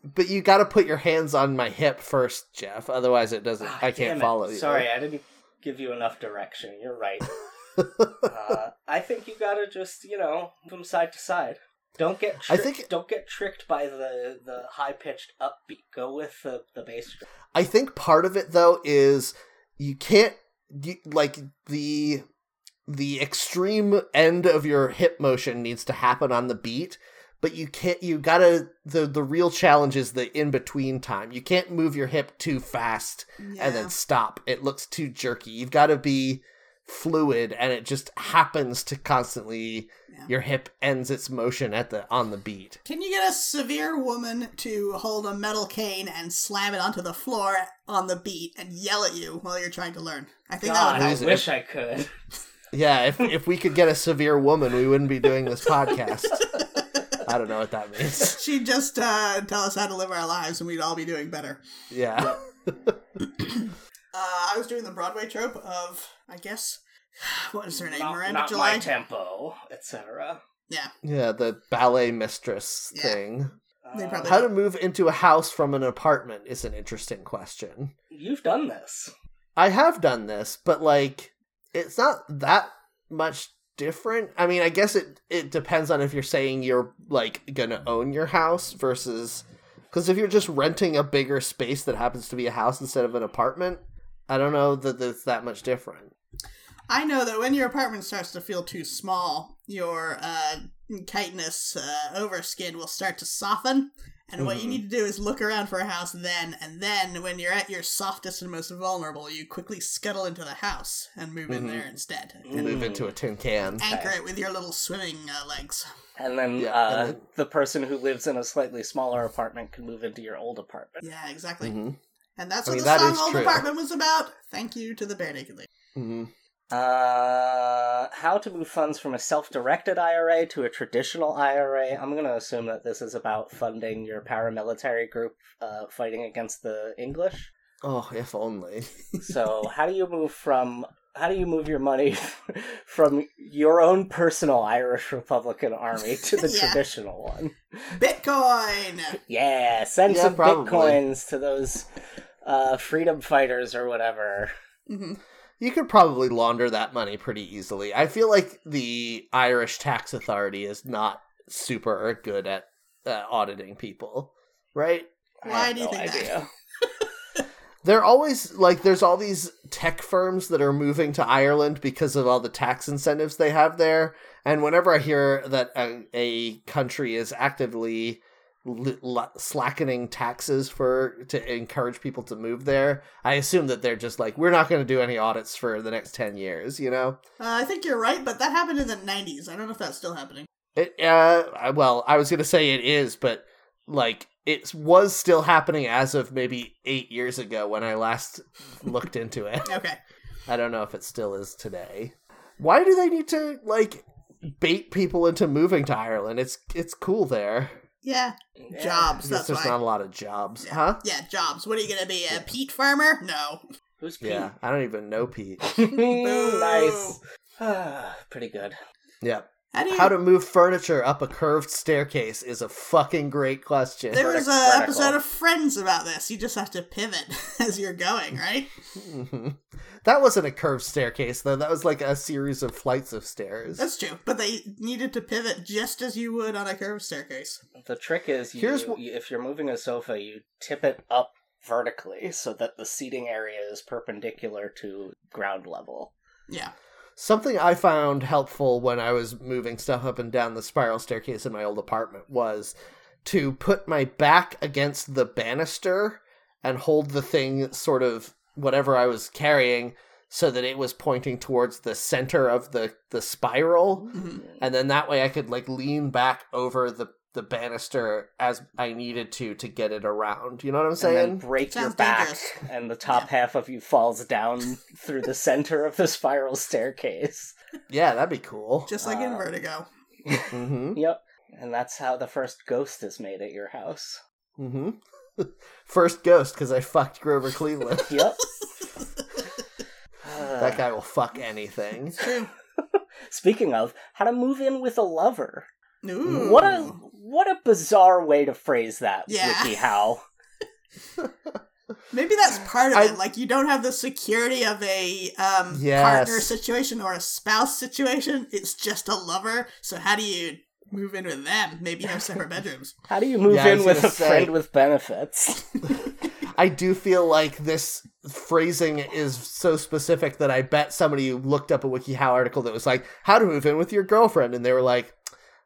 But you got to put your hands on my hip first, Jeff. Otherwise, it doesn't. Ah, I can't follow you. Sorry, I didn't give you enough direction. You're right. uh, I think you gotta just, you know, from side to side. Don't get I tricked, think- don't get tricked by the the high pitched upbeat. Go with the the bass drum. I think part of it though is you can't you, like the the extreme end of your hip motion needs to happen on the beat, but you can't you gotta the the real challenge is the in between time. You can't move your hip too fast Yeah. and then stop. It looks too jerky. You've got to be fluid and it just happens to constantly Yeah. your hip ends its motion at the on the beat. Can you get a severe woman to hold a metal cane and slam it onto the floor on the beat and yell at you while you're trying to learn? I think God, that I would Lose it. wish I could. Yeah, if if we could get a severe woman, we wouldn't be doing this podcast. I don't know what that means. She'd just uh, tell us how to live our lives and we'd all be doing better. Yeah. Uh, I was doing the Broadway trope of, I guess, what is her name? not Miranda not July? my tempo, etc. yeah. Yeah, the ballet mistress Yeah. thing. They probably- How to move into a house from an apartment is an interesting question. You've done this. I have done this, but like it's not that much different. I mean, I guess it it depends on if you're saying you're like going to own your house versus cuz if you're just renting a bigger space that happens to be a house instead of an apartment, I don't know that it's that much different. I know that when your apartment starts to feel too small, your uh, chitinous uh, overskin will start to soften. And what you Mhm. need to do is look around for a house then, and then when you're at your softest and most vulnerable, you quickly scuttle into the house and move in Mhm. there instead. Mm. Move into a tin can. Anchor it with your little swimming uh, legs. And then, Yeah, uh, and then- the person who lives in a slightly smaller apartment can move into your old apartment. Yeah, exactly. Mhm. And that's I what mean, the that song is Old true. Apartment was about. Thank you to the Barenaked Lady. Uh, how to move funds from a self-directed IRA to a traditional IRA. I'm going to assume that this is about funding your paramilitary group uh, fighting against the English. Oh, if only. So, how do you move from how do you move your money from your own personal Irish Republican army to the Yeah. traditional one? Bitcoin! Yeah, send Yeah, some probably. bitcoins to those uh, freedom fighters or whatever. hmm You could probably launder that money pretty easily. I feel like the Irish tax authority is not super good at uh, auditing people, right? Why do you no think that? idea. They're always like there's all these tech firms that are moving to Ireland because of all the tax incentives they have there. And whenever I hear that a, a country is actively slackening taxes for to encourage people to move there, I assume that they're just like we're not going to do any audits for the next 10 years, you know? Uh, I think you're right, but that happened in the 90s. I don't know if that's still happening. It uh well, I was going to say it is, but like it was still happening as of maybe 8 years ago when I last looked into it. Okay. I don't know if it still is today. Why do they need to like bait people into moving to Ireland? It's it's cool there. Yeah, Yeah. jobs. That's there's why. not a lot of jobs, yeah. huh? Yeah, jobs. What are you gonna be, a peat farmer? No. Who's Pete? Yeah, I don't even know Pete. nice. Pretty good. Yeah. How do you? How to move furniture up a curved staircase is a fucking great question. there was an episode of Friends about this. You just have to pivot as you're going, right? That wasn't a curved staircase though. That was like a series of flights of stairs. That's true. But they needed to pivot just as you would on a curved staircase. The trick is, you, Here's wh- you- if you're moving a sofa, you tip it up vertically so that the seating area is perpendicular to ground level. Yeah. Something I found helpful when I was moving stuff up and down the spiral staircase in my old apartment was to put my back against the banister and hold the thing sort of whatever I was carrying so that it was pointing towards the center of the the spiral Mhm. and then that way I could like lean back over the the banister as I needed to to get it around. You know what I'm and then saying? break your back, dangerous. and the top half of you falls down through the center of the spiral staircase. Yeah, that'd be cool. Just like in Uh, Vertigo. Mm-hmm. Yep. And that's how the first ghost is made at your house. Mm-hmm. First ghost because I fucked Grover Cleveland. Yep. that guy will fuck anything. True. Speaking of, how to move in with a lover. Ooh. What a what a bizarre way to phrase that, Yeah. Wiki How. Maybe that's part of I- it. Like you don't have the security of a um, Yes. partner situation or a spouse situation. It's just a lover. So how do you move in with them? Maybe you have separate bedrooms. How do you move Yeah, in with a say- friend with benefits? I do feel like this phrasing is so specific that I bet somebody looked up a WikiHow article that was like, "How to move in with your girlfriend," and they were like,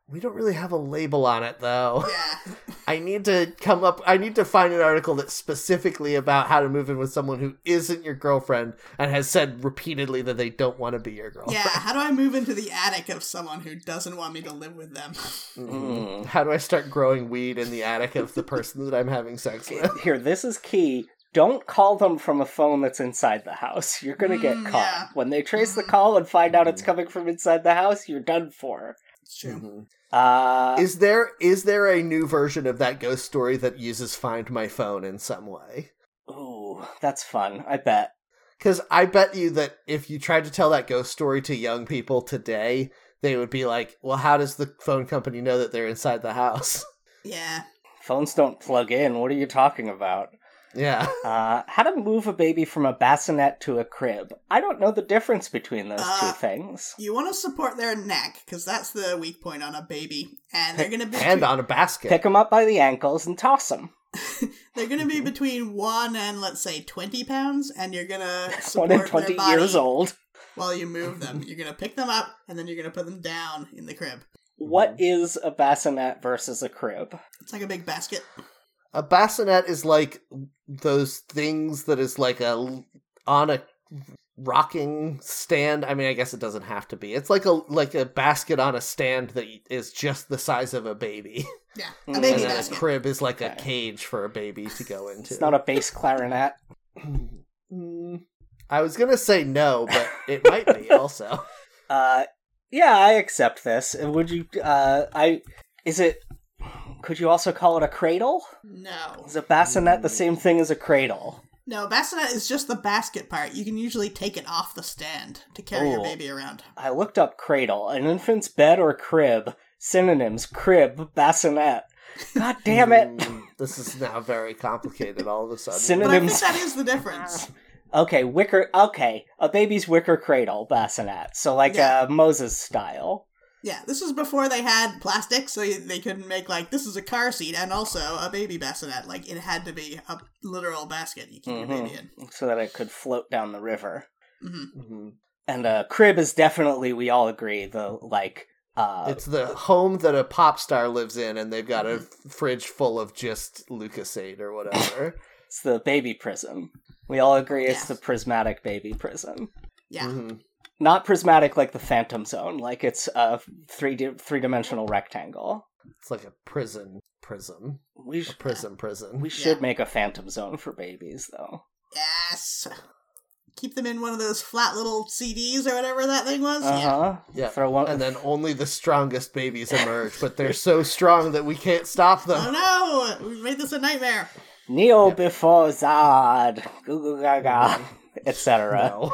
"We don't really have a label on it, though." Yeah. I need to come up. I need to find an article that's specifically about how to move in with someone who isn't your girlfriend and has said repeatedly that they don't want to be your girlfriend. Yeah. How do I move into the attic of someone who doesn't want me to live with them? Mm. How do I start growing weed in the attic of the person that I'm having sex with? Here, this is key. Don't call them from a phone that's inside the house. You're gonna get Mm, caught. yeah. When they trace the call and find out it's coming from inside the house, you're done for. It's true. Mhm. Uh, Is there is there a new version of that ghost story that uses Find My Phone in some way? ooh, that's fun. I bet. Because I bet you that if you tried to tell that ghost story to young people today, they would be like, "Well, how does the phone company know that they're inside the house?" Yeah. Phones don't plug in. What are you talking about? Yeah, Uh, how to move a baby from a bassinet to a crib. I don't know the difference between those two Uh, things. You want to support their neck because that's the weak point on a baby, and they're gonna be and on a basket. Pick them up by the ankles and toss them. they're gonna be between one and let's say twenty pounds, and you're gonna One support and their twenty body years old. while you move them. You're gonna pick them up, and then you're gonna put them down in the crib. What is a bassinet versus a crib? It's like a big basket. A bassinet is like those things that is like a on a rocking stand. I mean, I guess it doesn't have to be. It's like a like a basket on a stand that is just the size of a baby, Yeah, a and baby then a basket. crib is like a cage for a baby to go into. It's not a bass clarinet. Mm, I was gonna say no, but it might be also. Uh, yeah, I accept this. Would you? Uh, I is it? Could you also call it a cradle? No, Is a bassinet the same thing as a cradle? no, bassinet is just the basket part. You can usually take it off the stand to carry your Oh. baby around. I looked up cradle, an infant's bed or crib. Synonyms: crib, bassinet. God damn it! Mm, this is now very complicated all of a sudden. Synonym- But I think Synonyms. that is the difference. Okay, wicker. Okay, a baby's wicker cradle bassinet. So like Yeah. uh, Moses style. Yeah, this was before they had plastic, so they couldn't make like this is a car seat and also a baby bassinet. Like it had to be a literal basket you keep your baby in. so that it could float down the river. hmm Mhm. And a crib is definitely, we all agree, the like. Uh, It's the home that a pop star lives in, and they've got a fridge full of just Lucozade or whatever. it's the baby prism. We all agree it's the prismatic baby prism. Yeah, Mhm. Not prismatic like the Phantom Zone, like it's a three three dimensional rectangle. It's like a prison, prism, We a sh- prison, prison. we should Yeah. make a Phantom Zone for babies, though. yes. Keep them in one of those flat little CDs or whatever that thing was. Uh Yeah. huh. Yeah, Throw one. and then only the strongest babies emerge, but they're so strong that we can't stop them. Oh no! We made this a nightmare. Neo before Zod, Goo Goo Gaga, etc. No.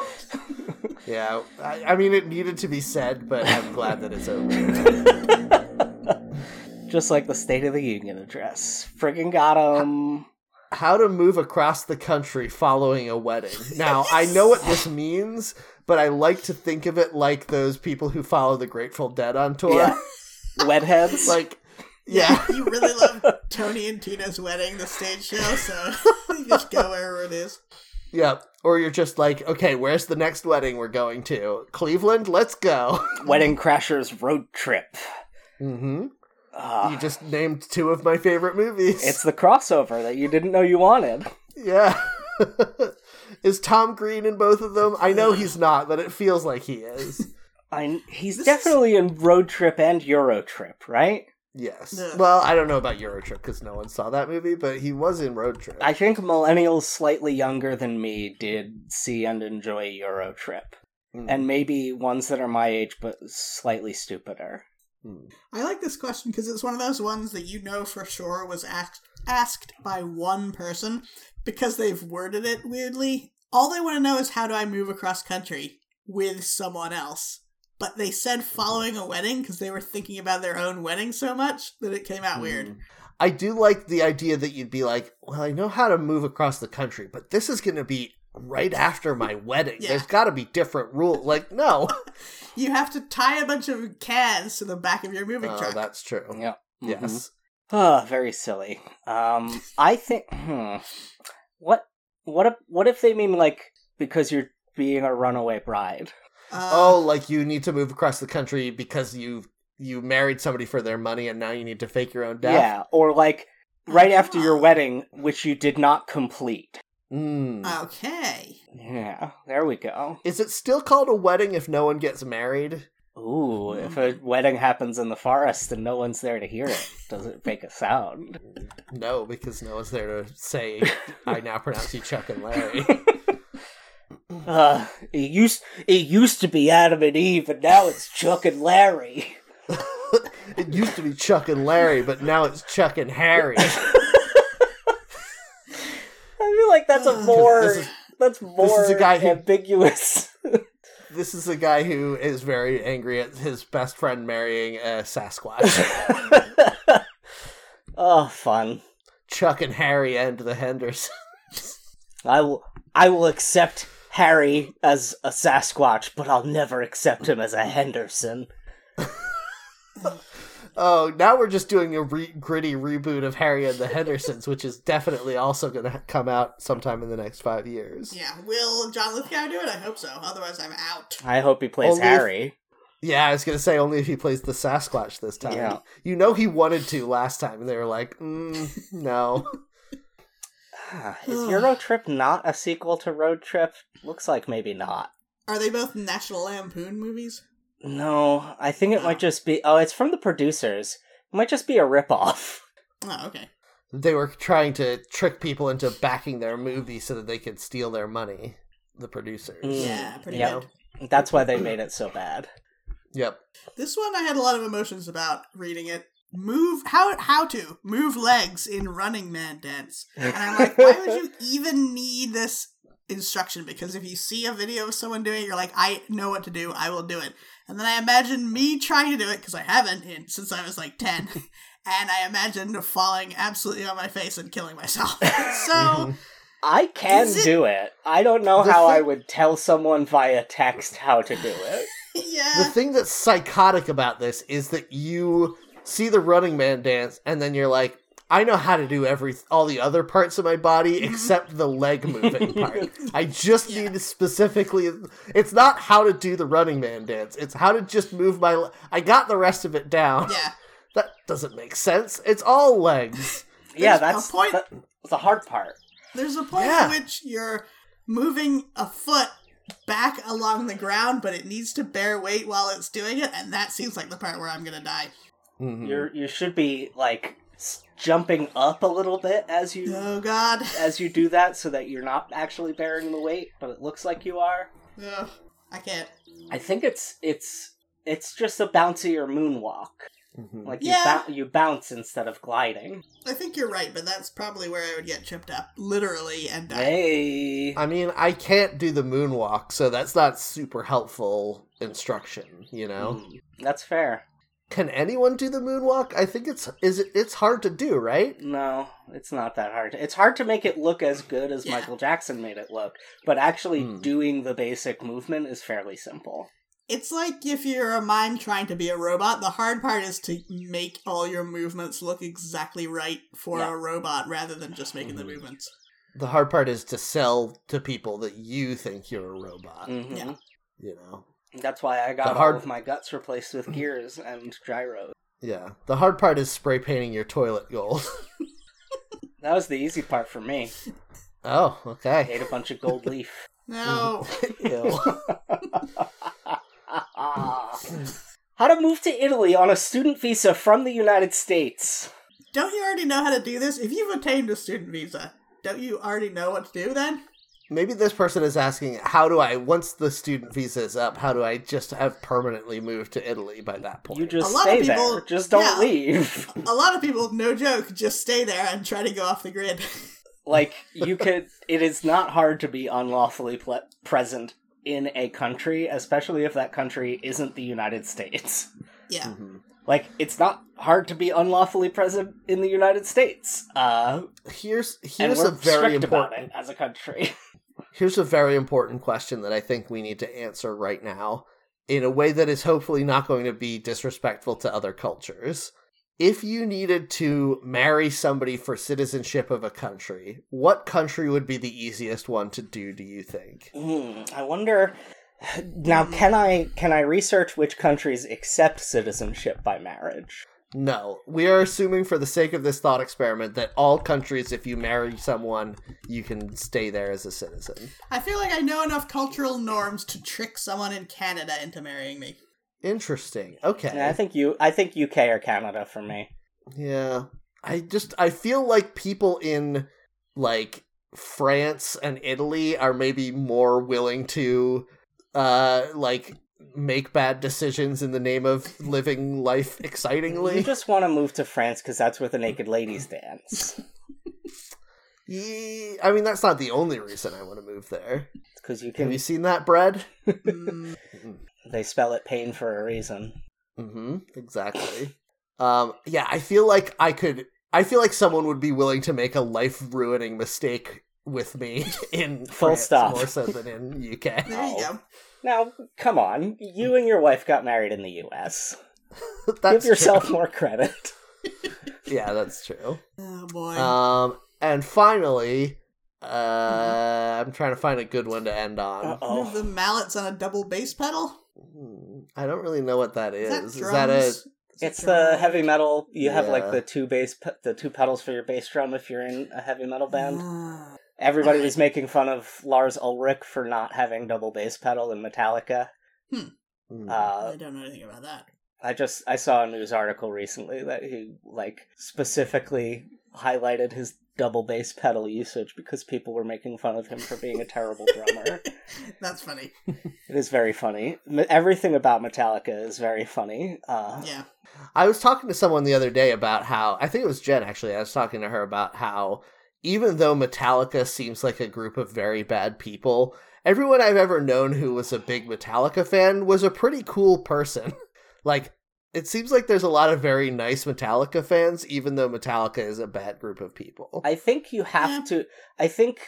yeah, I, I mean, it needed to be said, but I'm glad that it's over. Just like the State of the Union address. Friggin' got him. How to move across the country following a wedding. Now, I know what this means, but I like to think of it like those people who follow the Grateful Dead on tour. Yeah. Wedheads. like, yeah. you really love Tony and Tina's wedding, the stage show, so you just go wherever it is. Yeah. Or you're just like, okay, where's the next wedding we're going to? Cleveland? Let's go. Wedding Crashers Road Trip. hmm Ah, You just named two of my favorite movies. it's the crossover that you didn't know you wanted. Yeah. Is Tom Green in both of them? I know he's not, but it feels like he is. I, he's This definitely in Road Trip and Euro Trip, right? Yes. Ugh. Well, I don't know about Eurotrip because no one saw that movie, but he was in Road Trip. I think millennials slightly younger than me did see and enjoy Eurotrip. Mm. And maybe ones that are my age but slightly stupider. Mm. I like this question because it's one of those ones that you know for sure was asked asked by one person because they've worded it weirdly. All they want to know is how do I move across country with someone else. But they said following a wedding because they were thinking about their own wedding so much that it came out weird. Mm. I do like the idea that you'd be like, well, I know how to move across the country, but this is going to be right after my wedding. Yeah. There's got to be different rules. Like, no. You have to tie a bunch of cans to the back of your moving Oh, truck. that's true. Yeah. Yes. Oh, very silly. Um, I think. Hmm, what? What? If, what if they mean like because you're being a runaway bride? Uh, Oh, like you need to move across the country because you you married somebody for their money and now you need to fake your own death. Yeah, or like right after your Oh. wedding, which you did not complete. Mm. Okay. Yeah, there we go. Is it still called a wedding if no one gets married? Ooh, if a wedding happens in the forest and no one's there to hear it, does it make a sound? No, because no one's there to say, I now pronounce you Chuck and Larry. Uh, it used it used to be Adam and Eve, and now it's Chuck and Larry. it used to be Chuck and Larry, but now it's Chuck and Harry. I feel like that's a more This is- that's more a guy who- ambiguous. This is a guy who is very angry at his best friend marrying a Sasquatch. oh, fun. Chuck and Harry and the Hendersons. I will I will accept Harry as a Sasquatch, but I'll never accept him as a Henderson. Oh, now we're just doing a re- gritty reboot of Harry and the Hendersons, which is definitely also going to come out sometime in the next five years. Yeah. Will John Lithgow do it? I hope so. Otherwise, I'm out. I hope he plays Only if- Harry. Yeah, I was going to say only if he plays the Sasquatch this time. Yeah. You know he wanted to last time, and they were like, mm, no. Is Euro Trip not a sequel to Road Trip? Looks like maybe not. Are they both National Lampoon movies? No, I think it might just be. Oh, it's from the producers. It might just be a ripoff. Oh, okay. They were trying to trick people into backing their movie so that they could steal their money. The producers. Mm. Yeah, pretty Yep. good. That's why they made it so bad. Yep. This one I had a lot of emotions about reading it. Move how how to move legs in Running Man dance, and I'm like, why would you even need this instruction? Because if you see a video of someone doing it, you're like, I know what to do. I will do it. And then I imagine me trying to do it because I haven't in, since I was like ten, and I imagine falling absolutely on my face and killing myself. so mhm. I can it- do it. I don't know The how I would tell someone via text how to do it. yeah, The thing that's psychotic about this is that you see the Running Man dance, and then you're like, I know how to do every all the other parts of my body mm-hmm. except the leg moving part. I just Yeah. need to specifically. It's not how to do the Running Man dance. It's how to just move my. le- I got the rest of it down. yeah. That doesn't make sense. It's all legs. yeah, There's a that's point- that- the hard part. There's a point Yeah. at which you're moving a foot back along the ground, but it needs to bear weight while it's doing it, and that seems like the part where I'm gonna die. Mhm. You're you should be like jumping up a little bit as you Oh God. as you do that, so that you're not actually bearing the weight, but it looks like you are. Ugh, I can't. I think it's it's it's just a bouncier moonwalk. Mhm. Like Yeah. you bou- you bounce instead of gliding. I think you're right, but that's probably where I would get tripped up, literally, and die. Hey. I mean, I can't do the moonwalk, so that's not super helpful instruction. You know. Mm, that's fair. Can anyone do the moonwalk? I think it's is it, it's hard to do, right? No, it's not that hard. It's hard to make it look as good as Yeah. Michael Jackson made it look, but actually Hmm. doing the basic movement is fairly simple. It's like if you're a mime trying to be a robot, the hard part is to make all your movements look exactly right for Yeah. a robot rather than just making the Mhm. movements. The hard part is to sell to people that you think you're a robot. Mhm. Yeah. You know. That's why I got The all hard- of my guts replaced with gears and gyros. Yeah. The hard part is spray painting your toilet gold. That was the easy part for me. Oh, okay. I Ate a bunch of gold leaf. No. How to move to Italy on a student visa from the United States. Don't you already know how to do this? If you've obtained a student visa, don't you already know what to do then? Maybe this person is asking, how do I, once the student visa is up, how do I just have permanently moved to Italy by that point? You just A lot stay of people- there. Just don't yeah. leave. A lot of people, no joke, just stay there and try to go off the grid. like you could it is not hard to be unlawfully ple- present in a country especially if that country isn't the united states yeah. Mhm. like it's not hard to be unlawfully present in the united states uh Here's and here's we're a very strict about important it as a country here's a very important question that I think we need to answer right now in a way that is hopefully not going to be disrespectful to other cultures. If you needed to marry somebody for citizenship of a country, what country would be the easiest one to do, do you think? Hmm, i wonder now can i can i research which countries accept citizenship by marriage No, we are assuming for the sake of this thought experiment that all countries, if you marry someone, you can stay there as a citizen. I feel like I know enough cultural norms to trick someone in Canada into marrying me. Interesting. Okay. Yeah, i think you i think uk or canada for me Yeah. I just I feel like people in like France and Italy are maybe more willing to uh like make bad decisions in the name of living life excitingly. you just want to move to france because that's where the naked ladies dance Ye- I mean that's not the only reason I want to move there. because you can. Have you seen that bread? They spell it pain for a reason. Mm-hmm. Exactly. um, yeah, I feel like I could. I feel like someone would be willing to make a life ruining mistake with me in Full France stop. more so than in UK. there you go. Now, come on. You and your wife got married in the US. That's Give yourself true. more credit. Yeah, that's true. Oh boy. Um, and finally, uh, I'm trying to find a good one to end on. Uh-oh. the mallets on a double bass pedal? Hmm, I don't really know what that is. Is Is that that, a? drums? Is it It's drum the heavy metal. You have like the two bass, pe- the two pedals for your bass drum if you're in a heavy metal band. Everybody was making fun of Lars Ulrich for not having double bass pedal in Metallica. Hmm. Uh, I don't know anything about that. I just I saw a news article recently that he like specifically highlighted his double bass pedal usage because people were making fun of him for being a terrible drummer. That's funny. It is very funny. Everything about Metallica is very funny. Uh, Yeah. I was talking to someone the other day about how I think it was Jen actually. I was talking to her about how even though Metallica seems like a group of very bad people, everyone I've ever known who was a big Metallica fan was a pretty cool person. like it seems like there's a lot of very nice Metallica fans even though Metallica is a bad group of people. I think you have Yeah. to. I think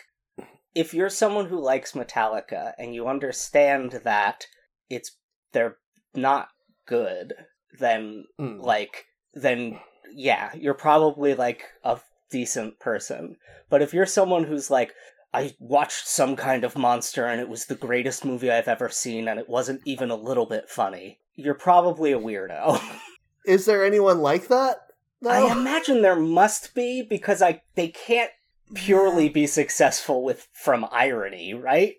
if you're someone who likes Metallica and you understand that it's they're not good, then Mm. like then yeah, you're probably like a decent person. But if you're someone who's like I watched some kind of monster and it was the greatest movie I've ever seen and it wasn't even a little bit funny, you're probably a weirdo. Is there anyone like that? No. I imagine there must be because I they can't purely be successful with from irony, right?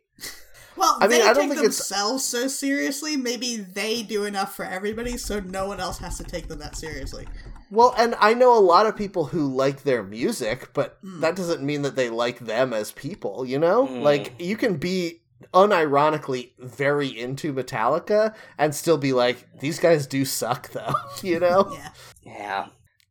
Well, I mean, they I don't take think it's- themselves so seriously. Maybe they do enough for everybody, so no one else has to take them that seriously. Well, and I know a lot of people who like their music, but Mm. that doesn't mean that they like them as people, you know? Mm. Like, you can be unironically very into Metallica and still be like, these guys do suck, though, you know? Yeah. Yeah.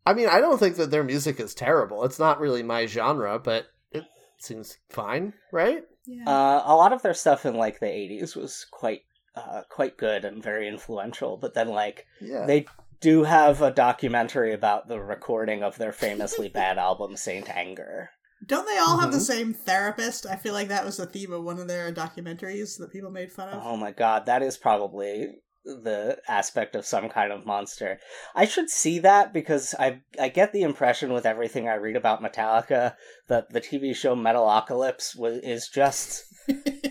I mean, I don't think that their music is terrible. It's not really my genre, but it seems fine, right? Yeah. Uh, a lot of their stuff in like the 80s was quite uh, quite good and very influential, but then like Yeah. they do have a documentary about the recording of their famously bad album Saint Anger. Don't they all have the Mhm. same therapist? I feel like that was the theme of one of their documentaries that people made fun of. Oh my god, that is probably the aspect of some kind of monster. I should see that because I I get the impression with everything I read about Metallica that the TV show Metalocalypse was is just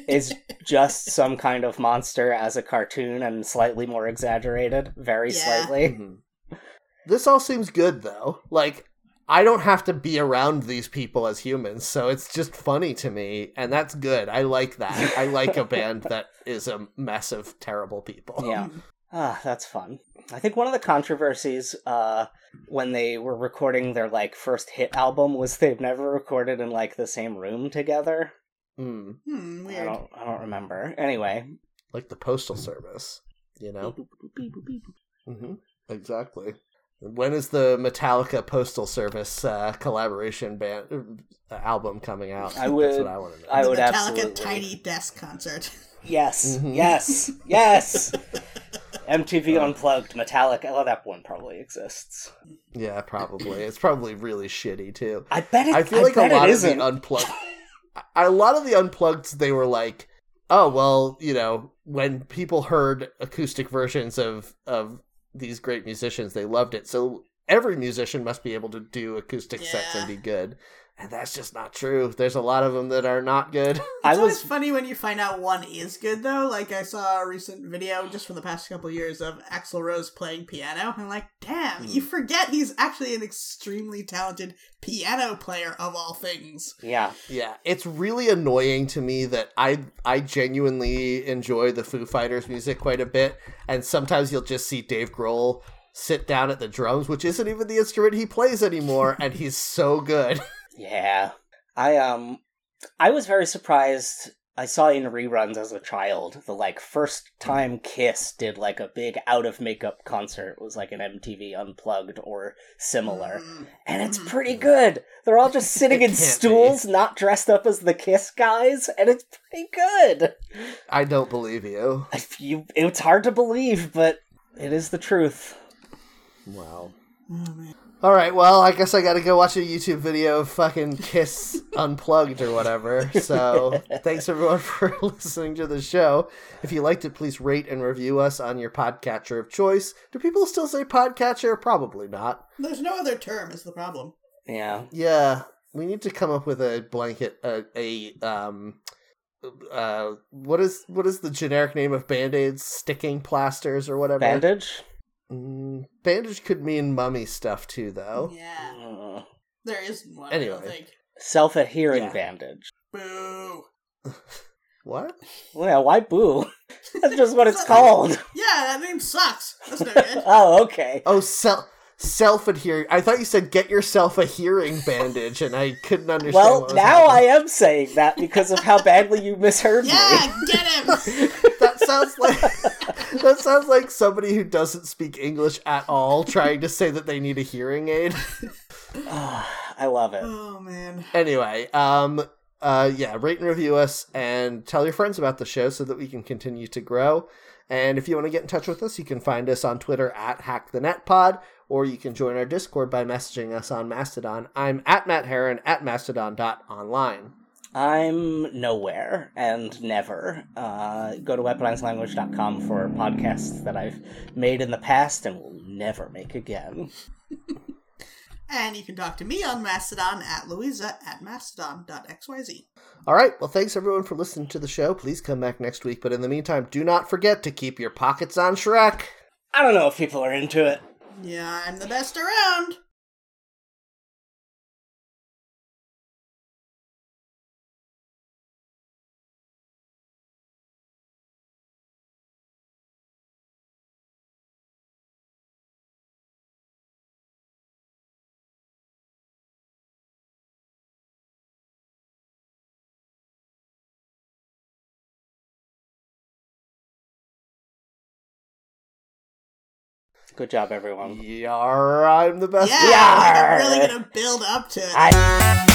is just some kind of monster as a cartoon and slightly more exaggerated, very Yeah. slightly. Mhm. This all seems good, though. Like, I don't have to be around these people as humans, so it's just funny to me, and that's good. I like that. I like a band that is a mess of terrible people. Yeah. Ah, that's fun. I think one of the controversies uh when they were recording their like first hit album was they've never recorded in like the same room together. Mm, Hmm, I don't I don't remember. Anyway. like the postal service, you know. hmm Exactly. When is the Metallica Postal Service uh, collaboration band uh, album coming out? I would- That's what I want to know. I the would Metallica absolutely Tiny Desk concert. Yes. Mhm. Yes. Yes. MTV Unplugged, Metallica. Oh, that one probably exists. yeah, probably. It's probably really shitty too. I bet it. I feel like a lot of the isn't. unplugged, a lot of the unplugged, they were like, oh well, you know, when people heard acoustic versions of of these great musicians, they loved it. So every musician must be able to do acoustic sets and be good. And that's just not true. There's a lot of them that are not good. I It's always was funny when you find out one is good though. Like I saw a recent video just from the past couple of years of Axl Rose playing piano. I'm like, damn, you hmm. forget he's actually an extremely talented piano player of all things. yeah. Yeah, it's really annoying to me that I I genuinely enjoy the Foo Fighters music quite a bit, and sometimes you'll just see Dave Grohl sit down at the drums, which isn't even the instrument he plays anymore, and he's so good. Yeah. I um I was very surprised I saw in reruns as a child the like first time Kiss did like a big out of makeup concert was like an MTV unplugged or similar. Mm. And it's Mhm. pretty good. They're all just sitting in can't stools, not dressed up as the Kiss guys, and it's pretty good. I don't believe you. If You, it's hard to believe, but it is the truth. Wow. Oh, man. All right, well, I guess I got to go watch a YouTube video of fucking Kiss Unplugged or whatever. So, thanks everyone for listening to the show. If you liked it, please rate and review us on your podcatcher of choice. Do people still say podcatcher? Probably not. There's no other term is the problem. Yeah. Yeah, we need to come up with a blanket, a, a um, uh, what is what is the generic name of band aids? Sticking plasters or whatever. Bandage? Mm, bandage could mean mummy stuff too, though. Yeah, Uh, there is one. Anyway. think. Self adhering Yeah. bandage. Boo. What? Well, yeah, why boo? That's just what it's called. Yeah, that name sucks. That's no good. Oh, okay. Oh, self self adhering. I thought you said get yourself a hearing bandage, and I couldn't understand. Well, what was now I am saying that because of how badly you misheard me. yeah, get him. that sounds like that sounds like somebody who doesn't speak English at all trying to say that they need a hearing aid. I love it. Oh man. anyway, um, uh, yeah, rate and review us, and tell your friends about the show so that we can continue to grow. And if you want to get in touch with us, you can find us on Twitter at HackTheNetPod, or you can join our Discord by messaging us on Mastodon. I'm at Matt Heron at mastodon.online. I'm nowhere and never. Uh, go to weaponizedlanguage.com for podcasts that I've made in the past and will never make again. And you can talk to me on Mastodon at Louisa at mastodon.xyz. All right, well, thanks everyone for listening to the show. Please come back next week, but in the meantime, do not forget to keep your pockets on Shrek. I don't know if people are into it. Yeah, I'm the best around. Good job, everyone. Yar, I'm the best. Yeah, like I'm really gonna build up to it. I.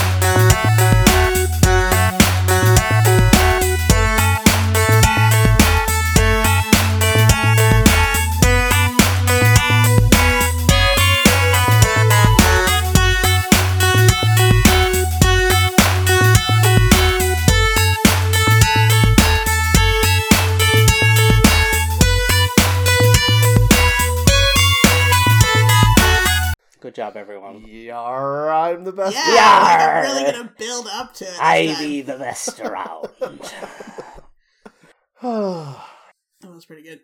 job, everyone. Yar, I'm the best. yeah, like I'm really gonna build up to it. this I time. be the best around. Oh. That was pretty good.